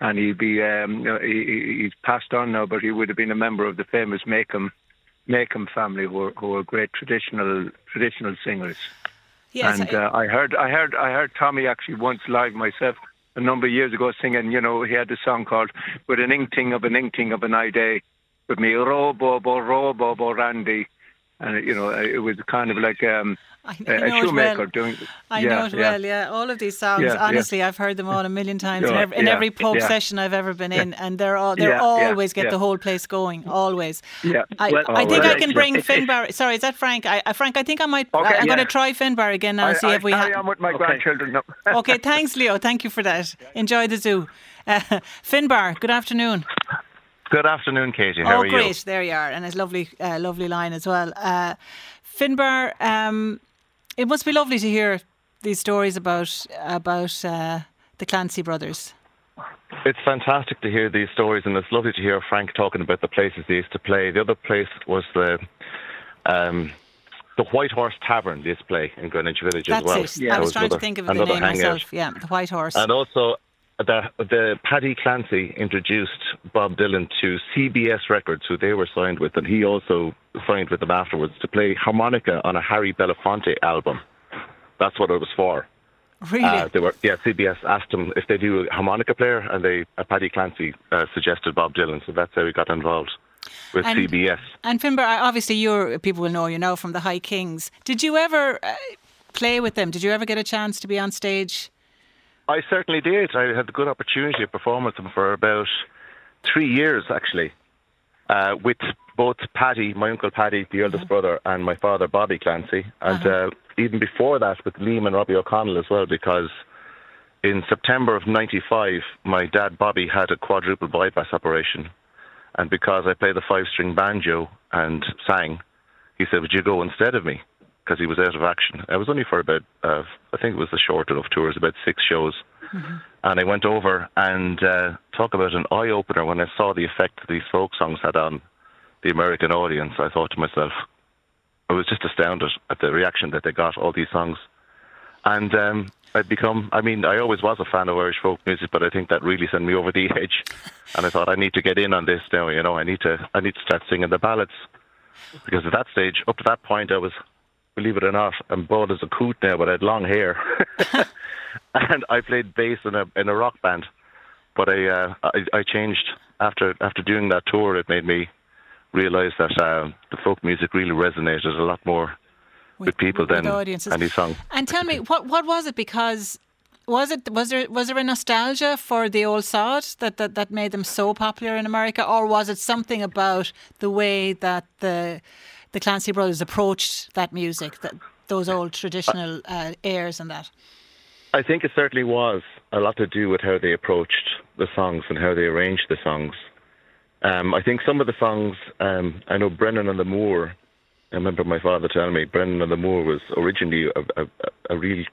and he'd be um, he, he's passed on now, but he would have been a member of the famous Makem Makem family, who were, who were great traditional traditional singers. Yes, and uh, I heard I heard I heard Tommy actually once live myself a number of years ago singing. You know, he had a song called "With an Inkting of an Inkting of an Idea." With me, robo, bo, robo, bo, Randy and you know it was kind of like um, a shoemaker well. doing. I yeah, know it yeah. well. Yeah, all of these songs. Yeah, honestly, I've heard them all a million times in every, in every pub session I've ever been in, and they're all they always get the whole place going. Always. Yeah. I, well, I think I can bring Finbar. Sorry, is that Frank? I, Frank, I think I might. Okay, I, am going to try Finbar again now. I, see if we. Have. I am with my okay. grandchildren. okay, thanks, Leo. Thank you for that. Enjoy the zoo. Uh, [laughs] Finbar, good afternoon. Good afternoon, Katie. How oh, are great. There you are. And it's lovely, uh, lovely line as well. Uh, Finbar, um, it must be lovely to hear these stories about about uh, the Clancy brothers. It's fantastic to hear these stories, and it's lovely to hear Frank talking about the places they used to play. The other place was the um, the White Horse Tavern. this used play in Greenwich Village That's as well. It. Yeah. I was, was trying another, to think of the name hangout. myself. Yeah, the White Horse. And also the, the Paddy Clancy introduced Bob Dylan to CBS Records, who they were signed with, and he also signed with them afterwards to play harmonica on a Harry Belafonte album. That's what it was for. Really? Uh, they were, yeah, CBS asked him if they do a harmonica player, and they uh, Paddy Clancy uh, suggested Bob Dylan, so that's how he got involved with and, CBS. And Finbar, obviously, you're people will know you know from the High Kings. Did you ever uh, play with them? Did you ever get a chance to be on stage? I certainly did. I had the good opportunity to perform with them for about three years, actually, uh, with both Paddy, my uncle Paddy, the eldest brother, and my father Bobby Clancy, and uh-huh. uh, even before that with Liam and Robbie O'Connell as well, because in September of '95, my dad Bobby had a quadruple bypass operation, and because I played the five-string banjo and sang, he said, "Would you go instead of me?" Because he was out of action. I was only for about, uh, I think it was the short enough tours, about six shows. Mm-hmm. And I went over and uh, talk about an eye opener when I saw the effect that these folk songs had on the American audience. I thought to myself, I was just astounded at the reaction that they got, all these songs. And um, I'd become, I mean, I always was a fan of Irish folk music, but I think that really sent me over the [laughs] edge. And I thought, I need to get in on this now, you know, I need to, I need to start singing the ballads. Because at that stage, up to that point, I was believe it or not, I'm bald as a coot now, but I had long hair. [laughs] [laughs] and I played bass in a in a rock band. But I, uh, I I changed after after doing that tour. It made me realise that uh, the folk music really resonated a lot more with, with people with than audiences. any song. And tell me, what what was it? Because was it was there was there a nostalgia for the old sod that, that that made them so popular in America, or was it something about the way that the the Clancy brothers approached that music, that those old traditional uh, airs and that? I think it certainly was a lot to do with how they approached the songs and how they arranged the songs. Um, I think some of the songs, um, I know Brennan on the Moor. I remember my father telling me Brennan on the Moor was originally a, a, a really,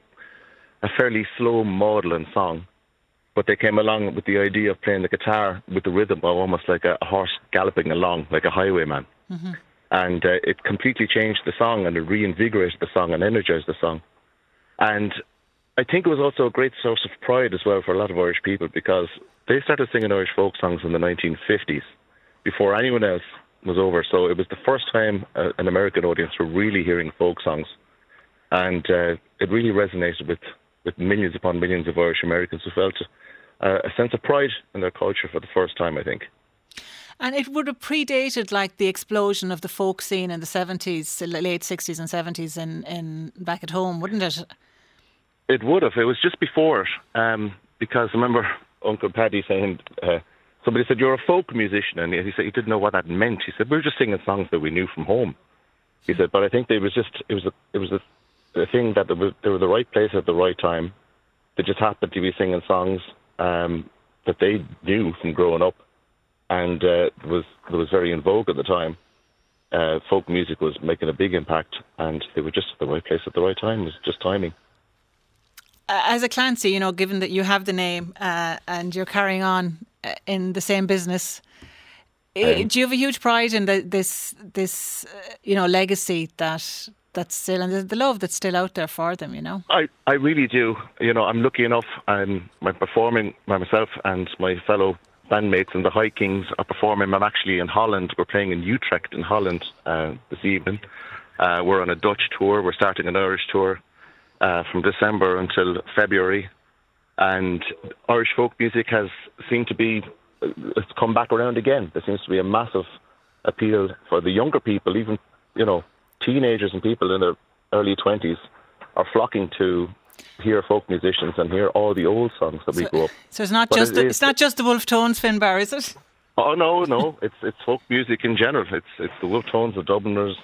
a fairly slow, maudlin song, but they came along with the idea of playing the guitar with the rhythm of almost like a, a horse galloping along, like a highwayman. Mm-hmm and uh, it completely changed the song and it reinvigorated the song and energized the song. And I think it was also a great source of pride as well for a lot of Irish people because they started singing Irish folk songs in the 1950s before anyone else was over. So it was the first time uh, an American audience were really hearing folk songs, and uh, it really resonated with with millions upon millions of Irish Americans who felt uh, a sense of pride in their culture for the first time. I think. And it would have predated like the explosion of the folk scene in the seventies, late sixties and seventies, in in back at home, wouldn't it? It would have. It was just before it, um, because I remember Uncle Paddy saying. Uh, somebody said you're a folk musician, and he said he didn't know what that meant. He said we were just singing songs that we knew from home. He said, but I think it was just it was a it was a, a thing that they were, they were the right place at the right time. They just happened to be singing songs um, that they knew from growing up, and uh, was it was very in vogue at the time. Uh, folk music was making a big impact, and they were just at the right place at the right time. It was just timing as a Clancy, you know, given that you have the name uh, and you're carrying on uh, in the same business, um, do you have a huge pride in the, this this uh, you know legacy that that's still and the, the, love that's still out there for them? You know, I I really do. You know, I'm lucky enough. I'm I'm performing by myself and my fellow bandmates and the High Kings are performing. I'm actually in Holland. We're playing in Utrecht in Holland uh, this evening. Uh, we're on a Dutch tour. We're starting an Irish tour uh, from December until February. And Irish folk music has seemed to be, uh, it's come back around again. There seems to be a massive appeal for the younger people, even, you know, teenagers and people in their early 20s are flocking to hear folk musicians and hear all the old songs that we grew up. So it's not but just it, the, it's not just the Wolfe Tones, Finbar, is it? Oh no, no, [laughs] it's it's folk music in general. It's it's the Wolfe Tones, the Dubliners.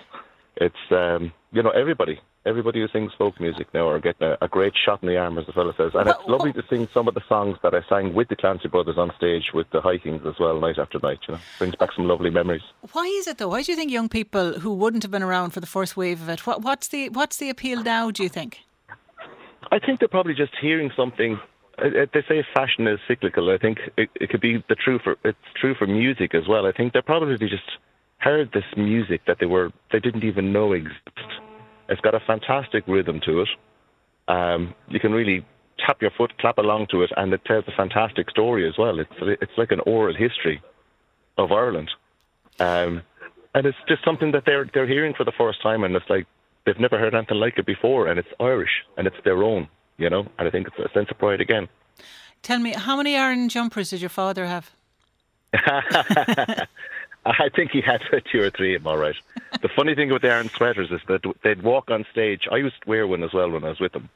It's um, you know everybody everybody who sings folk music now are getting a, a great shot in the arm, as the fellow says. And it's lovely to sing some of the songs that I sang with the Clancy brothers on stage with the High Kings as well, night after night. You know, brings back some lovely memories. Why is it though? Why do you think young people who wouldn't have been around for the first wave of it, what, what's the what's the appeal now? Do you think? I think they're probably just hearing something. Uh, uh, they say fashion is cyclical. I think it, it could be the true for it's true for music as well. I think they're probably just heard this music that they were they didn't even know existed it's got a fantastic rhythm to it. Um, you can really tap your foot, clap along to it, and it tells a fantastic story as well. It's it's like an oral history of Ireland, um, and it's just something that they're they're hearing for the first time, and it's like they've never heard anything like it before, and it's Irish and it's their own, you know. And I think it's a sense of pride again. Tell me, how many Aran jumpers did your father have? [laughs] I think he had two or three of them, all right. the funny thing about the Aran sweaters is that they'd walk on stage. I used to wear one as well when I was with them.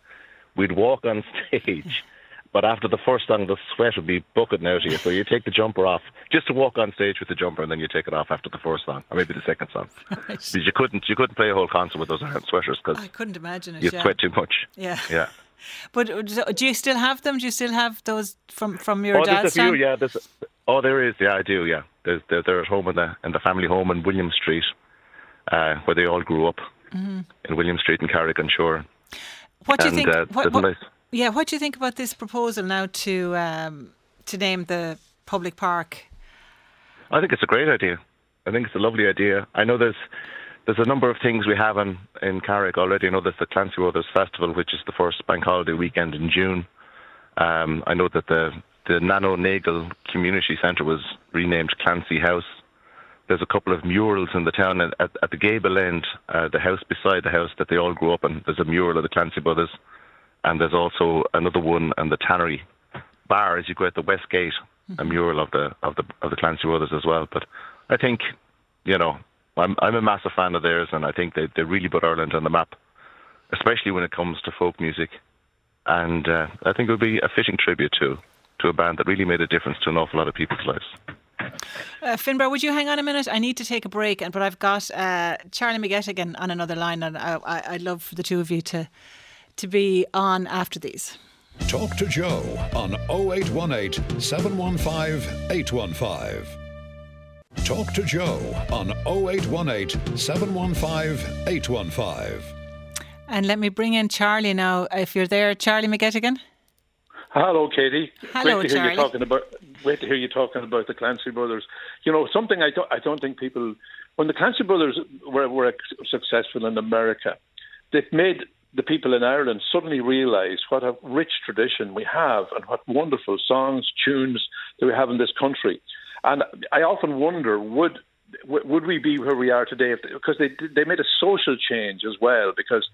We'd walk on [laughs] stage, but after the first song, the sweat would be bucketing out of you. So you take the jumper off just to walk on stage with the jumper, and then you take it off after the first song, or maybe the second song. [laughs] Right. Because you couldn't you couldn't play a whole concert with those sweaters because I couldn't imagine it. You yeah. sweat too much. Yeah. Yeah. [laughs] But uh, do you still have them? Do you still have those from from your oh, dad's there's a few, time? Yeah, there's, oh, there is. Yeah, I do. Yeah, there's, they're, they're at home in the in the family home in William Street, uh, where they all grew up mm-hmm. in William Street in Carrick-on-Suir. What do you think? Uh, what, what, nice. Yeah, what do you think about this proposal now to um, to name the public park? I think it's a great idea. I think it's a lovely idea. I know there's there's a number of things we have in, in Carrick already. I know there's the Clancy Brothers Festival, which is the first bank holiday weekend in June. Um, I know that the the Nano Nagle Community Centre was renamed Clancy House. There's a couple of murals in the town at, at, at the gable end, uh, the house beside the house that they all grew up in. There's a mural of the Clancy brothers, and there's also another one in the Tannery Bar as you go out the west gate, mm-hmm. a mural of the of the of the Clancy brothers as well. But I think, you know, I'm I'm a massive fan of theirs, and I think they they really put Ireland on the map, especially when it comes to folk music. And uh, I think it would be a fitting tribute to to a band that really made a difference to an awful lot of people's lives. Uh, Finbar, would you hang on a minute? I need to take a break, and but I've got uh, Charlie McGettigan on another line, and I, I, I'd love for the two of you to to be on after these. Talk to Joe on 0818 715 815. Talk to Joe on 0818 715 815. And let me bring in Charlie now. If you're there, Charlie McGettigan. Hello, Katie. Hello, Great to Charlie. hear you talking about. Great to hear you talking about the Clancy brothers. You know, something I don't. I don't think people when the Clancy brothers were, were successful in America, they've made the people in Ireland suddenly realised what a rich tradition we have and what wonderful songs, tunes that we have in this country. And I often wonder, would would we be where we are today? If, because they they made a social change as well. Because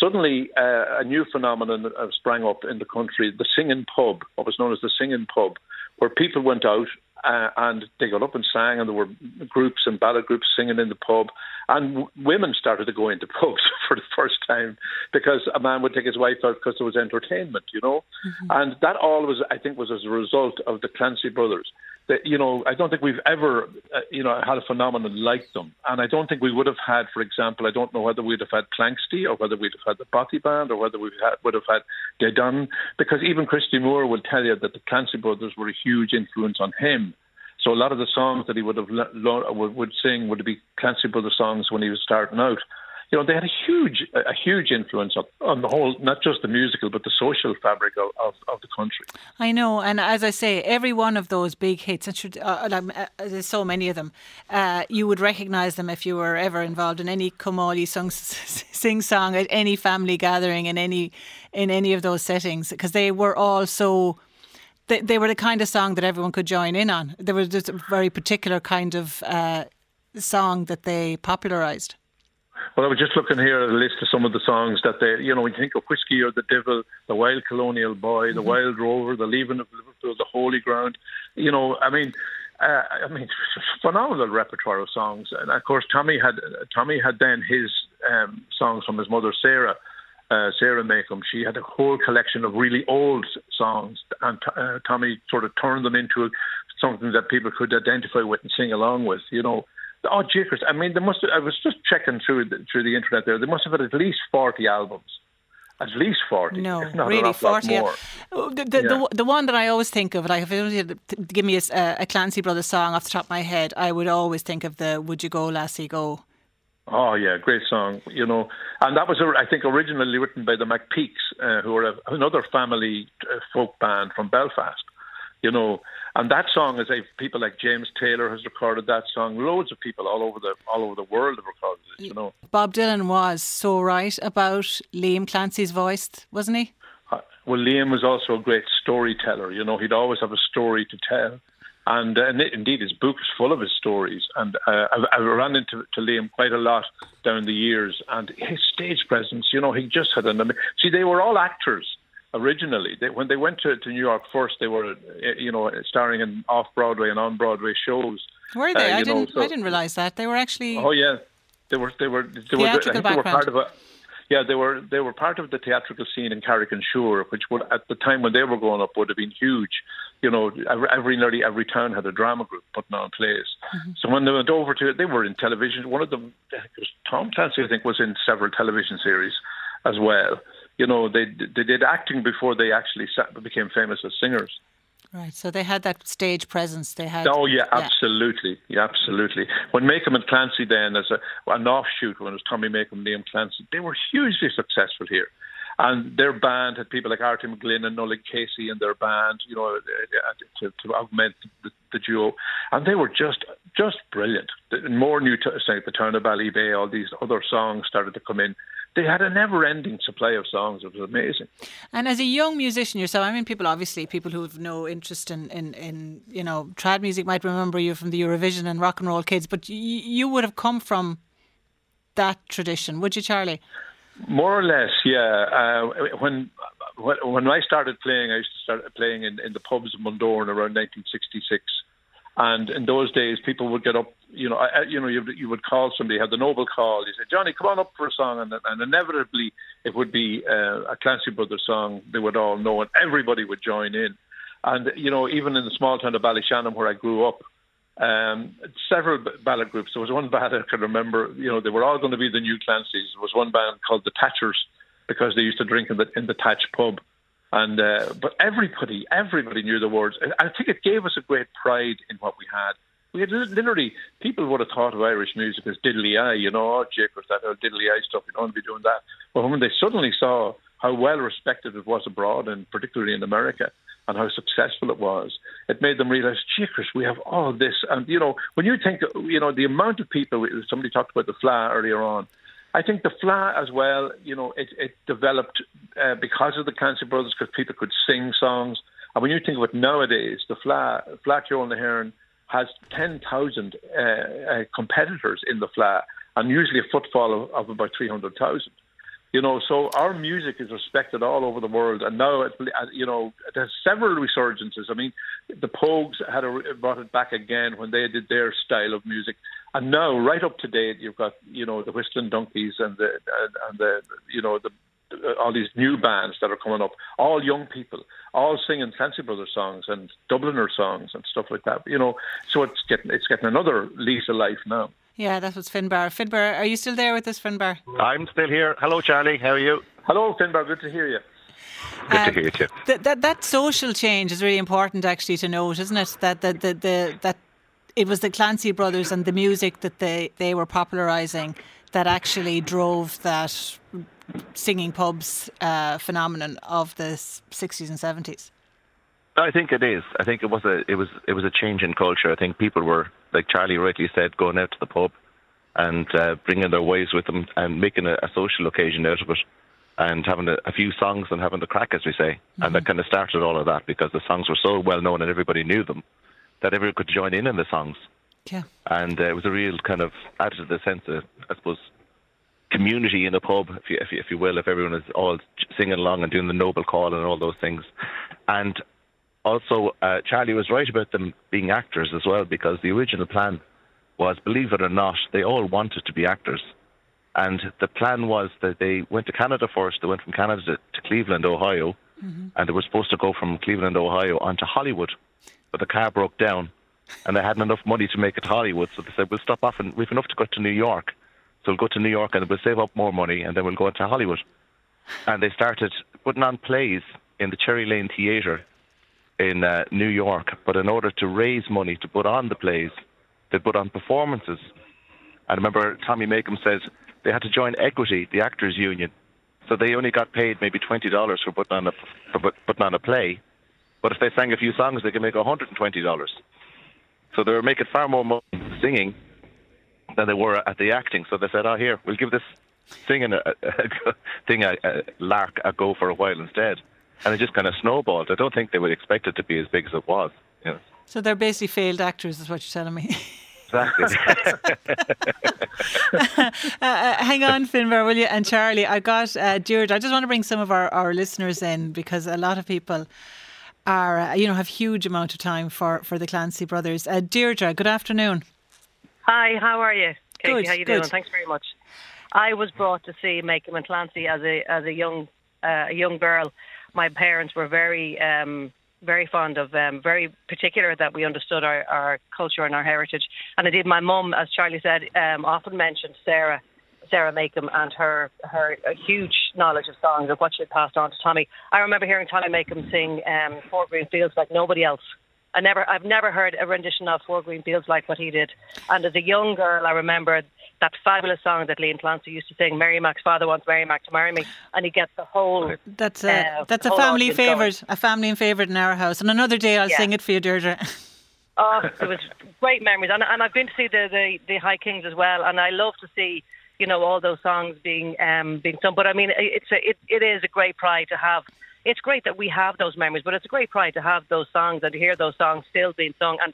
suddenly uh, a new phenomenon sprang up in the country: the singing pub, what was known as the singing pub, where people went out uh, and they got up and sang, and there were groups and ballad groups singing in the pub, and w- women started to go into [laughs] pubs for the first time because a man would take his wife out because there was entertainment, you know, mm-hmm. and that all was, I think, was as a result of the Clancy brothers that you know I don't think we've ever uh, you know had a phenomenon like them, and I don't think we would have had, for example, I don't know whether we'd have had Planxty or whether we'd have had the Bothy Band or whether we would have had De Dannan, because even Christy Moore will tell you that the Clancy brothers were a huge influence on him. So a lot of the songs that he would have would, would sing would be Clancy Brothers songs when he was starting out you know, they had a huge, a huge influence on, the whole, not just the musical, but the social fabric of, of, of the country. I know, and as I say, every one of those big hits, and should, uh, uh, there's so many of them, uh, you would recognise them if you were ever involved in any Comali song, [laughs] sing song at any family gathering in any in any of those settings, because they were all so. They, they were the kind of song that everyone could join in on. There was just a very particular kind of uh, song that they popularised. Well, I was just looking here at a list of some of the songs that they, you know, when you think of Whiskey or the Devil, The Wild Colonial Boy, The mm-hmm. Wild Rover, The Leaving of Liverpool, The Holy Ground, you know, I mean, uh, I mean, phenomenal repertoire of songs. And of course, Tommy had Tommy had then his um, songs from his mother Sarah, uh, Sarah Makem. She had a whole collection of really old songs, and uh, Tommy sort of turned them into something that people could identify with and sing along with. You know, Oh, jiggers! I mean, they must. Have, I was just checking through the, through the internet there. They must have had at least forty albums. At least forty. No, really forty. Oh, the, the, yeah. the, the, one that I always think of, like if you give me a, a Clancy Brothers song off the top of my head, I would always think of the "Would You Go, Lassie, Go." Oh yeah, great song. You know, and that was I think originally written by the McPeakes, uh, who are a, another family uh, folk band from Belfast. You know, and that song is a people like James Taylor has recorded that song. Loads of people all over the all over the world have recorded it. You know, Bob Dylan was so right about Liam Clancy's voice, wasn't he? Uh, well, Liam was also a great storyteller. You know, he'd always have a story to tell. And, uh, and indeed, his book is full of his stories. And uh, I, I ran into to Liam quite a lot down the years. And his stage presence, you know, he just had an. See, they were all actors originally. They, when they went to, to New York first, they were, eh, you know, starring in off Broadway and on Broadway shows. Were they? Uh, I didn't. so, I didn't realize that they were actually. Oh yeah, they were. They were. They were. I think they were part of a. Yeah, they were. They were part of the theatrical scene in Carrick-on-Suir, which would, at the time when they were growing up, would have been huge. You know, every, every nearly every town had a drama group putting on plays. Mm-hmm. So when they went over to it, they were in television. One of them, Tom Clancy, I think, was in several television series as well you know, they they did acting before they actually became famous as singers. Right, so they had that stage presence. They had. Oh yeah, yeah. absolutely, yeah, absolutely. When Makem and Clancy then, as a, an offshoot, when it was Tommy Makem and Liam Clancy, they were hugely successful here, and their band had people like Artie McGlynn and Nollaig Casey in their band, you know, uh, uh, to, to augment the, the duo, and they were just just brilliant. More new, to, say, the Town of Ballybay, all these other songs started to come in they had a never-ending supply of songs. It was amazing. And as a young musician yourself, I mean, people obviously people who have no interest in, in, in you know trad music might remember you from the Eurovision and Rock and Roll Kids, but you, you would have come from that tradition, would you, Charlie? More or less, yeah. Uh, when when I started playing, I used to start playing in, in the pubs of Bundoran around 1966. And in those days, people would get up. You know, I, you know, you, you would call somebody, had the noble call. You said, "Johnny, come on up for a song," and, and inevitably it would be uh, a Clancy Brothers song. They would all know, and everybody would join in. And you know, even in the small town of Ballyshannon where I grew up, um, several ballad groups. There was one [laughs] band I can remember. You know, they were all going to be the new Clancys. There was one band called the Thatchers because they used to drink in the in the Thatch pub. And uh, but everybody, everybody knew the words. I think it gave us a great pride in what we had. We had literally people would have thought of Irish music as diddly eye, you know, oh, was that old diddly eye stuff. You don't want to be doing that. But when they suddenly saw how well respected it was abroad, and particularly in America, and how successful it was. It made them realize, Chris, we have all this. And, you know, when you think, you know, the amount of people, somebody talked about the Fleadh earlier on, I think the Fleadh as well, you know, it, it developed uh, because of the Clancy Brothers, because people could sing songs. And when you think of it nowadays, the Fleadh, Fleadh Cheoil the hÉireann has 10,000 uh, uh, competitors in the Fleadh and usually a footfall of, of about 300,000. You know, so our music is respected all over the world, and now uh, you know there's several resurgences. I mean, the Pogues had a, brought it back again when they did their style of music, and now right up to date, you've got you know the Whistling Donkeys and the and the you know the all these new bands that are coming up, all young people, all singing Clancy Brothers songs and Dubliner songs and stuff like that. You know, so it's getting it's getting another lease of life now. Yeah, that was Finbar. Finbar, are you still there with us, Finbar? I'm still here. Hello, Charlie. How are you? Hello, Finbar. Good to hear you. Good to um, hear you too. That, that that social change is really important, actually, to note, isn't it? That the, the, the that it was the Clancy brothers and the music that they they were popularising that actually drove that singing pubs uh, phenomenon of the 60s and 70s. I think it is. I think it was a it was it was a change in culture. I think people were like Charlie rightly said, going out to the pub and uh, bringing their wives with them and making a, a social occasion out of it, and having a, a, few songs and having the crack, as we say. Mm-hmm. And that mm-hmm. kind of started all of that because the songs were so well known and everybody knew them that everyone could join in in the songs. Yeah. And uh, it was a real kind of added to the sense of, I suppose, community in a pub, if you, if you, if you will, if everyone is all singing along and doing the noble call and all those things. And also, uh, Charlie was right about them being actors as well, because the original plan was, believe it or not, they all wanted to be actors. And the plan was that they went to Canada first. They went from Canada to, Cleveland, Ohio, mm-hmm. and they were supposed to go from Cleveland, Ohio, on to Hollywood. But the car broke down, and they hadn't enough money to make it to Hollywood. So they said, "We'll stop off, and we've enough to go to New York. So we'll go to New York, and we'll save up more money, and then we'll go into Hollywood." And they started putting on plays in the Cherry Lane Theatre in uh, New York, but in order to raise money to put on the plays, they put on performances. I remember Tommy Makem says they had to join Equity, the actors' union, so they only got paid maybe twenty dollars for putting on a for putting on a play, but if they sang a few songs, they could make one hundred and twenty dollars. So they were making far more money singing than they were at the acting. So they said, "Oh, here, we'll give this singing a, a, a thing a, a lark a go for a while instead." and it just kind of snowballed. I don't think they would expect it to be as big as it was. You know. So they're basically failed actors, is what you're telling me. Exactly. [laughs] [laughs] uh, uh, hang on, Finbar, will you? And Charlie, I got uh, Deirdre. I just want to bring some of our, our listeners in because a lot of people are, uh, you know, have huge amount of time for, for the Clancy brothers. Uh, Deirdre, good afternoon. Hi, how are you? Katie, good, how you good. doing? Thanks very much. I was brought to see Makem and Clancy as a as a young uh, a young girl my parents were very um, very fond of, um, very particular that we understood our, our culture and our heritage. And indeed, my mum, as Charlie said, um, often mentioned Sarah, Sarah Makem and her her huge knowledge of songs of what she had passed on to Tommy. I remember hearing Tommy Makem sing um, Four Green Fields like nobody else. I never, I've never heard a rendition of Four Green Fields like what he did. And as a young girl, I remember that fabulous song that Liam Clancy used to sing, Mary Mac's father wants Mary Mac to marry me, and he gets the whole. That's a uh, that's a family favourite, a family favourite in our house. And another day I'll yeah. sing it for you, Deirdre. [laughs] oh, it was great memories, and and I've been to see the, the the High Kings as well, and I love to see you know all those songs being um being sung. But I mean, it's a it, it is a great pride to have. It's great that we have those memories, but it's a great pride to have those songs and to hear those songs still being sung and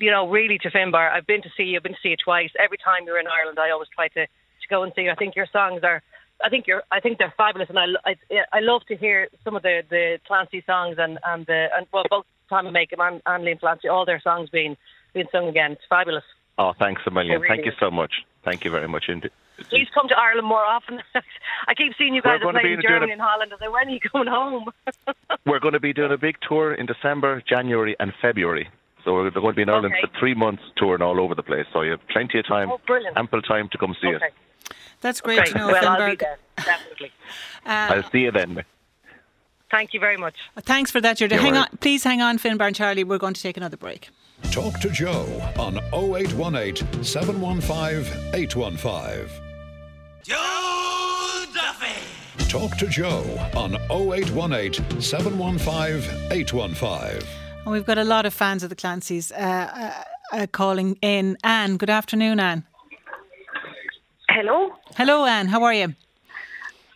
you know, really to Finbar, I've been to see you, I've been to see you twice. Every time you're in Ireland, I always try to, to go and see you. I think your songs are, I think you're, I think they're fabulous, and I, I, I love to hear some of the the Clancy songs and and the and well both Tommy Makem and, and Liam Clancy, all their songs being being sung again. It's fabulous. Oh, thanks a million. Really Thank you so much. Thank you very much indeed. Please come to Ireland more often. [laughs] I keep seeing you guys are playing in Germany and Holland. I say, when are you coming home? [laughs] we're going to be doing a big tour in December, January, and February. So we're going to be in Ireland okay. for three months touring all over the place. So you have plenty of time, oh, ample time to come see okay. us. That's great okay. to know, well, Finbar. I'll be there, definitely. [laughs] Uh, I'll see you then. Thank you very much. Thanks for that, Judy. Hang right. on, please hang on, Finbar and Charlie. We're going to take another break. Talk to Joe on 0818 715 815. Joe Duffy. Talk to Joe on 0818 715 815. And we've got a lot of fans of the Clancys uh, uh, uh, calling in. Anne, good afternoon, Anne. Hello. Hello, Anne. How are you?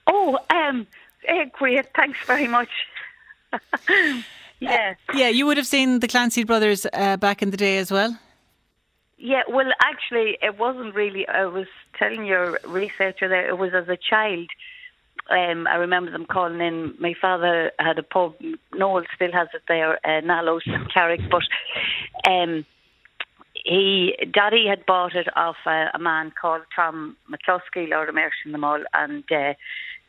Oh, um, eh, great. Thanks very much. [laughs] yeah. Yeah, you would have seen the Clancy brothers uh, back in the day as well. Yeah, well, actually, it wasn't really. I was telling your researcher there, it was as a child. Um, I remember them calling in. My father had a pub. Noel still has it there, uh, Nallo's [laughs] Carrick. But um, he, Daddy had bought it off a, a man called Tom McCluskey, Lord of Mercy them all, and uh,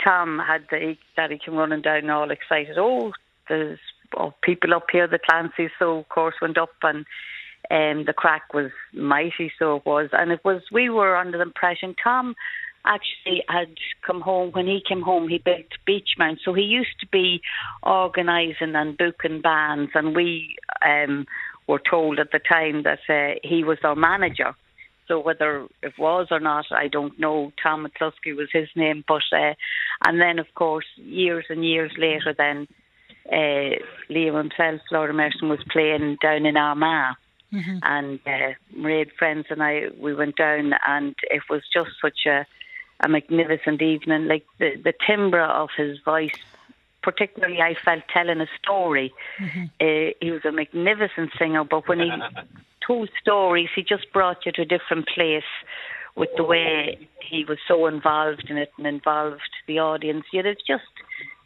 Tom had the Daddy came running down all excited. Oh, there's oh, people up here, the Clancy. So of course went up and um, the crack was mighty, so it was. And it was, we were under the impression Tom actually had come home. When he came home, he built Beechmount. So he used to be organising and booking bands, and we um, were told at the time that uh, he was our manager. So whether it was or not, I don't know. Tom McCluskey was his name, but uh, and then of course years and years later, then uh, Liam himself, Lord Emerson, was playing down in Armagh. Mm-hmm. And uh, Mairead friends and I, we went down, and it was just such a, a magnificent evening. Like the, the timbre of his voice, particularly, I felt telling a story. Mm-hmm. Uh, he was a magnificent singer, but when he [laughs] told stories, he just brought you to a different place with the way he was so involved in it and involved the audience. You'd have just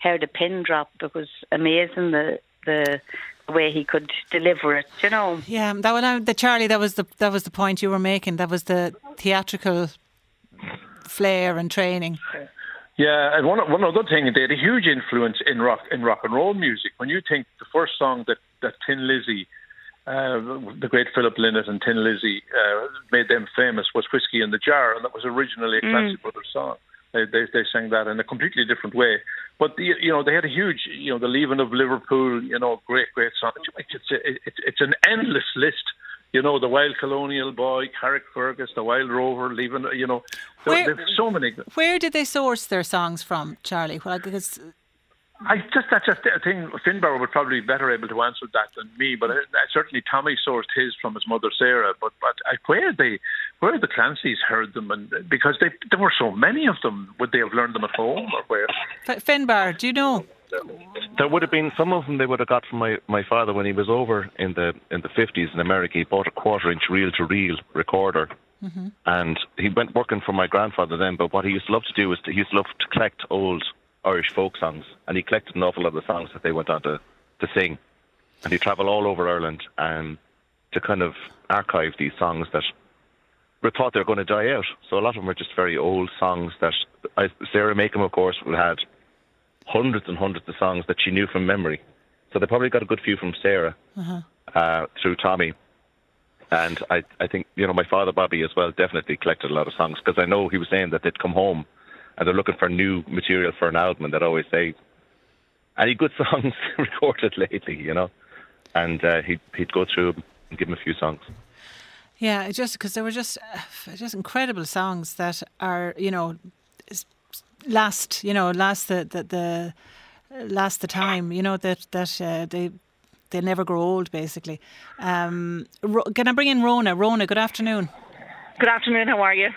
heard a pin drop. It was amazing the the way he could deliver it. You know. Yeah, that was the Charlie. That was the that was the point you were making. That was the theatrical flair and training. Yeah, and one one other thing, they had a huge influence in rock in rock and roll music. When you think the first song that that Thin Lizzy, uh, the great Philip Lynott and Thin Lizzy uh, made them famous was "Whiskey in the Jar," and that was originally a Clancy mm. Brothers song. They, they they sang that in a completely different way. But the, you know they had a huge you know the leaving of Liverpool you know great great song. It's a, it's it's an endless list. You know the Wild Colonial Boy, Carrickfergus, the Wild Rover, leaving you know. Where, there's so many. Where did they source their songs from, Charlie? Well, because I just that's just a thing. Finbar would probably be better able to answer that than me, but uh, certainly Tommy sourced his from his mother Sarah. But but uh, where they where the Clancys heard them, and because they there were so many of them, would they have learned them at home or where? Finbar, do you know? There would have been some of them they would have got from my, my father when he was over in the in the fifties in America. He bought a quarter inch reel to reel recorder, mm-hmm. and he went working for my grandfather then. But what he used to love to do was to, he used to love to collect old Irish folk songs, and he collected an awful lot of the songs that they went on to, to sing. And he travelled all over Ireland and to kind of archive these songs that we thought they were going to die out. So a lot of them were just very old songs that I, Sarah Makem, of course, had hundreds and hundreds of songs that she knew from memory. So they probably got a good few from Sarah uh-huh. uh, through Tommy. And I, I think, you know, my father, Bobby, as well, definitely collected a lot of songs because I know he was saying that they'd come home and they're looking for new material for an album, and they'd always say, "Any good [laughs] songs [laughs] recorded lately?" You know, and uh, he'd he'd go through and give them a few songs. Yeah, just because there were just uh, just incredible songs that are you know last you know last the the, the last the time you know that that uh, they they never grow old basically. Um, can I bring in Rona? Rona, good afternoon. Good afternoon. How are you?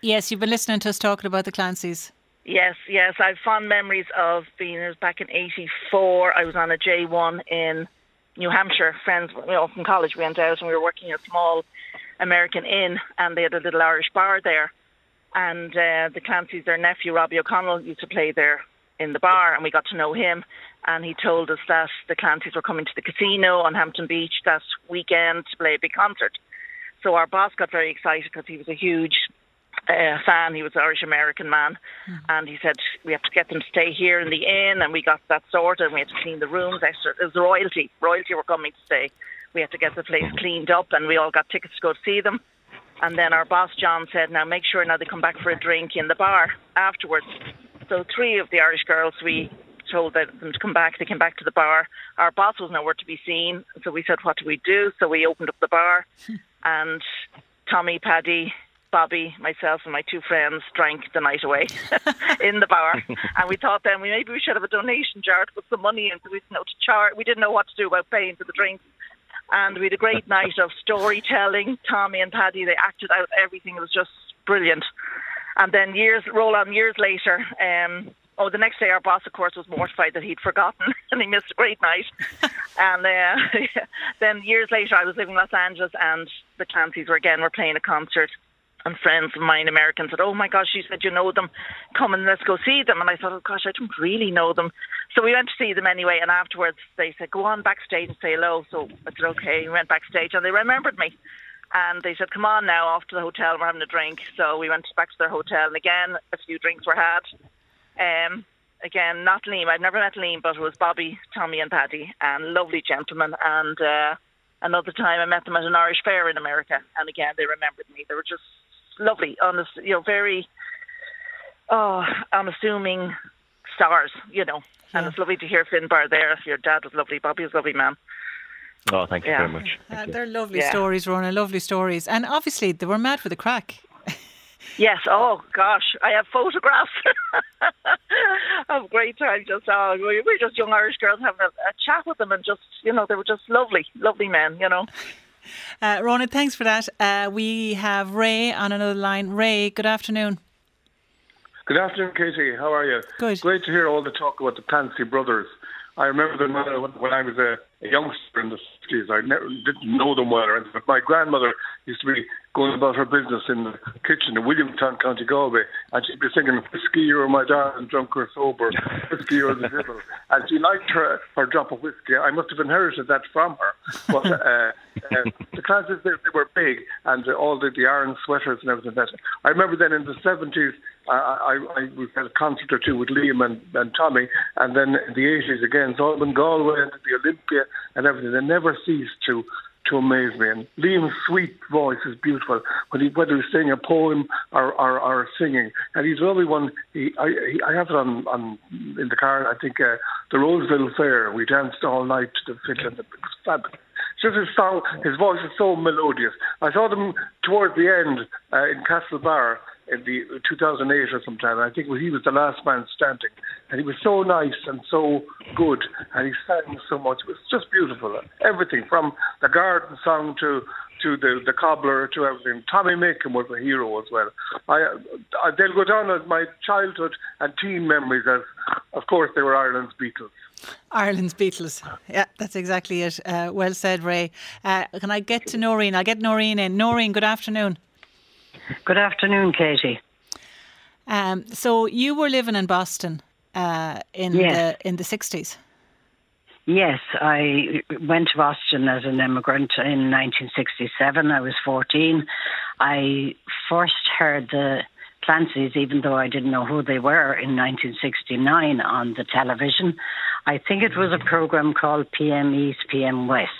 Yes, you've been listening to us talking about the Clancys. Yes, yes. I have fond memories of being, it was back in 84. I was on a J1 in New Hampshire. Friends, you know, from college, we went out and we were working at a small American inn and they had a little Irish bar there. And uh, the Clancys, their nephew, Robbie O'Connell, used to play there in the bar and we got to know him. And he told us that the Clancys were coming to the casino on Hampton Beach that weekend to play a big concert. So our boss got very excited because he was a huge uh, fan. He was an Irish American man, mm. and he said we have to get them to stay here in the inn, and we got that sorted. And we had to clean the rooms. Extra, it was royalty. Royalty were coming to stay. We had to get the place cleaned up, and we all got tickets to go see them. And then our boss John said, "Now make sure now they come back for a drink in the bar afterwards." So three of the Irish girls we told them to come back. They came back to the bar. Our boss was nowhere to be seen, so we said, "What do we do?" So we opened up the bar, hmm. and Tommy, Paddy, Bobby, myself, and my two friends drank the night away [laughs] in the bar, [laughs] and we thought then we maybe we should have a donation jar to put some money in, so we didn't know to char- we didn't know what to do about paying for the drinks. And we had a great night of storytelling. Tommy and Paddy, they acted out everything. It was just brilliant. And then years roll on years later, um, oh, the next day our boss, of course, was mortified that he'd forgotten [laughs] and he missed a great night. and uh, then years later, I was living in Los Angeles and the Clancys were again were playing a concert. And friends of mine, Americans, said, "Oh my gosh," she said, "You know them? Come and let's go see them." And I thought, "Oh gosh, I don't really know them." So we went to see them anyway. And afterwards, they said, "Go on backstage and say hello." So I said, "Okay." We went backstage, and they remembered me. And they said, "Come on now, off to the hotel. We're having a drink." So we went back to their hotel, and again, a few drinks were had. Um, again, not Liam. I'd never met Liam, but it was Bobby, Tommy, and Paddy, and lovely gentlemen. And uh, another time I met them at an Irish fair in America, and again they remembered me. They were just lovely, honest, you know, very oh, unassuming stars, you know. Yeah. And it's lovely to hear Finbar there. Your dad was lovely. Bobby was lovely man. Oh, thank you yeah. very much. Uh, they're lovely yeah. stories, Rona. Lovely stories, and obviously they were mad for the crack. [laughs] Yes. Oh gosh, I have photographs [laughs] of great time. Just oh, we were just young Irish girls having a, a, chat with them, and just you know they were just lovely, lovely men. You know. Uh, Ronan, thanks for that. Uh, we have Ray on another line. Ray, good afternoon. Good afternoon, Katie. How are you? Good. Great to hear all the talk about the Clancy brothers. I remember them when I was a, a youngster in the 60s. I never, didn't know them well or anything, but my grandmother used to be going about her business in the kitchen in Williamstown, County Galway, and she'd be singing "Whiskey or My Darling, Drunk or Sober," "Whiskey or the Devil," [laughs] and she liked her her drop of whiskey. I must have inherited that from her. But uh, uh, the Clancys they, they, were big, and uh, all the, the Aran sweaters and everything. That I remember then in the seventies, I, I, I was a concert or two with Liam and, and Tommy, and then in the eighties again, so Galway and the Olympia and everything. They never ceased to to amaze me. And Liam's sweet voice is beautiful, when he, whether he's saying a poem or, or, or singing. And he's another one. He, I, he, I have it on, on in the car. I think uh, the Roseville Fair. We danced all night to the fiddle. It was fabulous. Just his song, his voice is so melodious. I saw them towards the end uh, in Castlebar in the 2008 or sometime. I think he was the last man standing, and he was so nice and so good, and he sang so much. It was just beautiful. Everything from the garden song to to the the cobbler to everything. Tommy Makem was a hero as well. I, I they'll go down as my childhood and teen memories as, of course, they were Ireland's Beatles. Ireland's Beatles. Yeah, that's exactly it. Uh, well said, Ray. Uh, can I get to Noreen? I'll get Noreen in. Noreen, good afternoon. Good afternoon, Katie. Um, so you were living in Boston uh, in yes. the in the sixties. Yes, I went to Boston as an immigrant in 1967. I was 14. I first heard the Clancys, even though I didn't know who they were, in 1969 on the television. I think it was a program called PM East, PM West.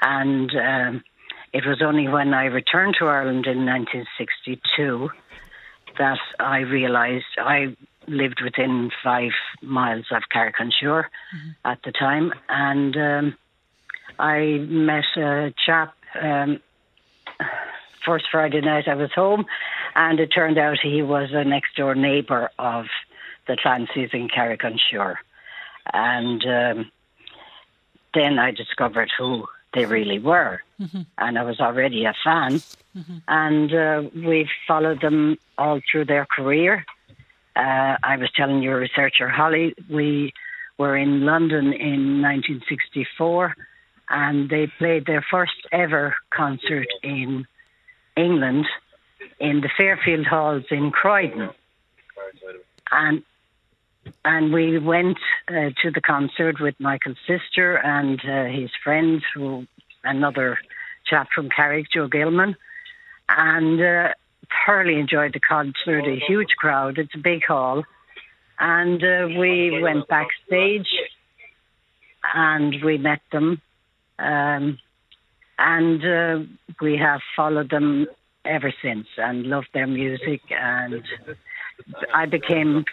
And um, it was only when I returned to Ireland in 1962 that I realised I lived within five miles of Carrick-on-Suir mm-hmm. at the time, and um, I met a chap. Um, first Friday night I was home, and it turned out he was a next door neighbour of the Clancys in Carrick-on-Suir, and um, then I discovered who they really were. Mm-hmm. And I was already a fan. Mm-hmm. And uh, we followed them all through their career. Uh, I was telling your researcher, Holly, we were in London in 1964 and they played their first ever concert in England in the Fairfield Halls in Croydon. And and we went uh, to the concert with Michael's sister and uh, his friends, who another chap from Carrick, Joe Gilman, and uh, thoroughly enjoyed the concert. A huge crowd. It's a big hall, and uh, we went backstage, and we met them, um, and uh, we have followed them ever since and loved their music and I became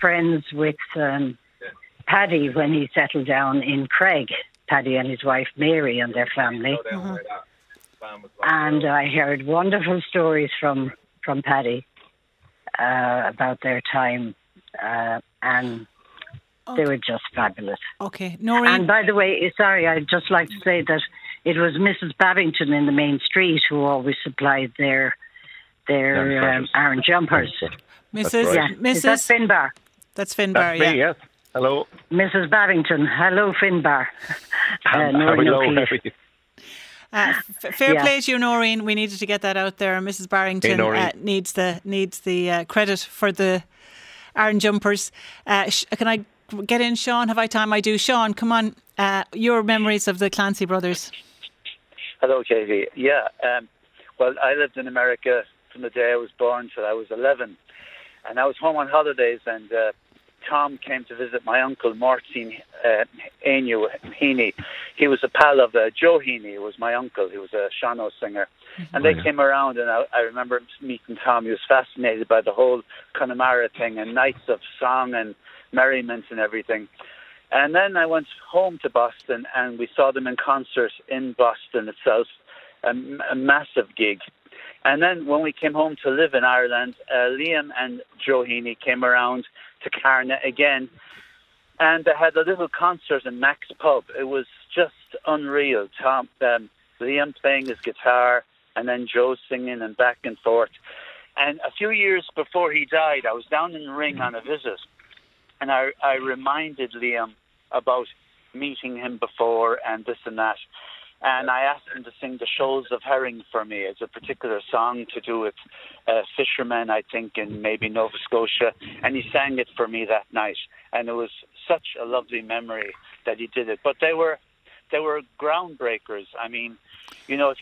friends with um, Paddy when he settled down in Carrick, Paddy and his wife Mary and their family. Mm-hmm. and I heard wonderful stories from from Paddy uh, about their time, uh, and they were just fabulous. Okay, Noreen. And by the way, sorry, I'd just like to say that it was Mrs. Babington in the main street who always supplied their their um, Aran jumpers. Mrs. Right. Yeah. Mrs. Is that Finbar? That's Finbar, That's yeah. me, yes. Hello. Mrs. Barrington. Hello, Finbar. [laughs] Uh, Hello, Noreen how O'Keefe. are you? Uh, f- fair Yeah. play to you, Noreen. We needed to get that out there. Mrs. Barrington Hey, uh, needs the needs the uh, credit for the Aran jumpers. Uh, sh- can I get in, Sean? Have I time? I do. Sean, come on. Uh, your memories of the Clancy brothers. Hello, Katie. Yeah. Um, well, I lived in America from the day I was born till I was 11. And I was home on holidays, and uh, Tom came to visit my uncle, Martin uh, Ainu Heaney. He was a pal of uh, Joe Heaney, who was my uncle. He was a sean-nós singer. And they came around, and I, I remember meeting Tom. He was fascinated by the whole Connemara thing and nights of song and merriment and everything. And then I went home to Boston and we saw them in concert in Boston itself, a, a massive gig. And then when we came home to live in Ireland, uh, Liam and Heaney came around to Carna again and they had a little concert in Max Pub. It was just unreal. Tom, um, Liam playing his guitar and then Joe singing and back and forth. And a few years before he died, I was down in the Ring on a visit and I, I reminded Liam about meeting him before and this and that. And I asked him to sing the Shoals of Herring for me. It's a particular song to do with uh, fishermen, I think, in maybe Nova Scotia. And he sang it for me that night. And it was such a lovely memory that he did it. But they were they were groundbreakers. I mean, you know,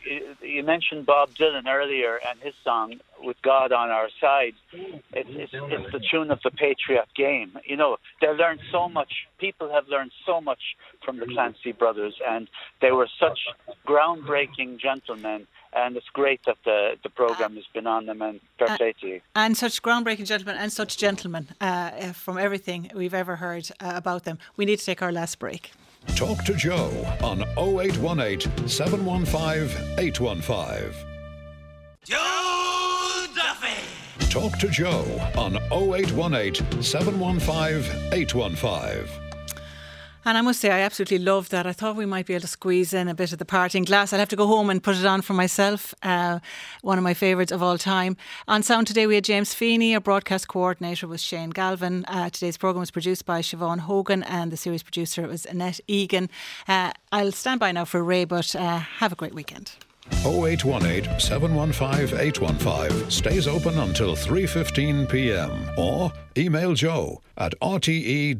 you mentioned Bob Dylan earlier and his song "With God on Our Side." It's, it's it's the tune of the Patriot game. You know, they learned so much. People have learned so much from the Clancy brothers, and they were such groundbreaking gentlemen. And it's great that the the program has been on them. And fair play to you. And such groundbreaking gentlemen and such gentlemen uh, from everything we've ever heard uh, about them. We need to take our last break. Talk to Joe on 0818 715 815. Joe Duffy. Talk to Joe on 0818 715 815. And I must say, I absolutely love that. I thought we might be able to squeeze in a bit of the parting glass. I'll have to go home and put it on for myself. Uh, one of my favourites of all time. On sound today, we had James Feeney. Our broadcast coordinator was Shane Galvin. Uh, today's programme was produced by Siobhan Hogan, and the series producer was Annette Egan. Uh, I'll stand by now for Ray, but uh, have a great weekend. 0818 715 815 stays open until 3:15 p.m. or email joe at rte.ie.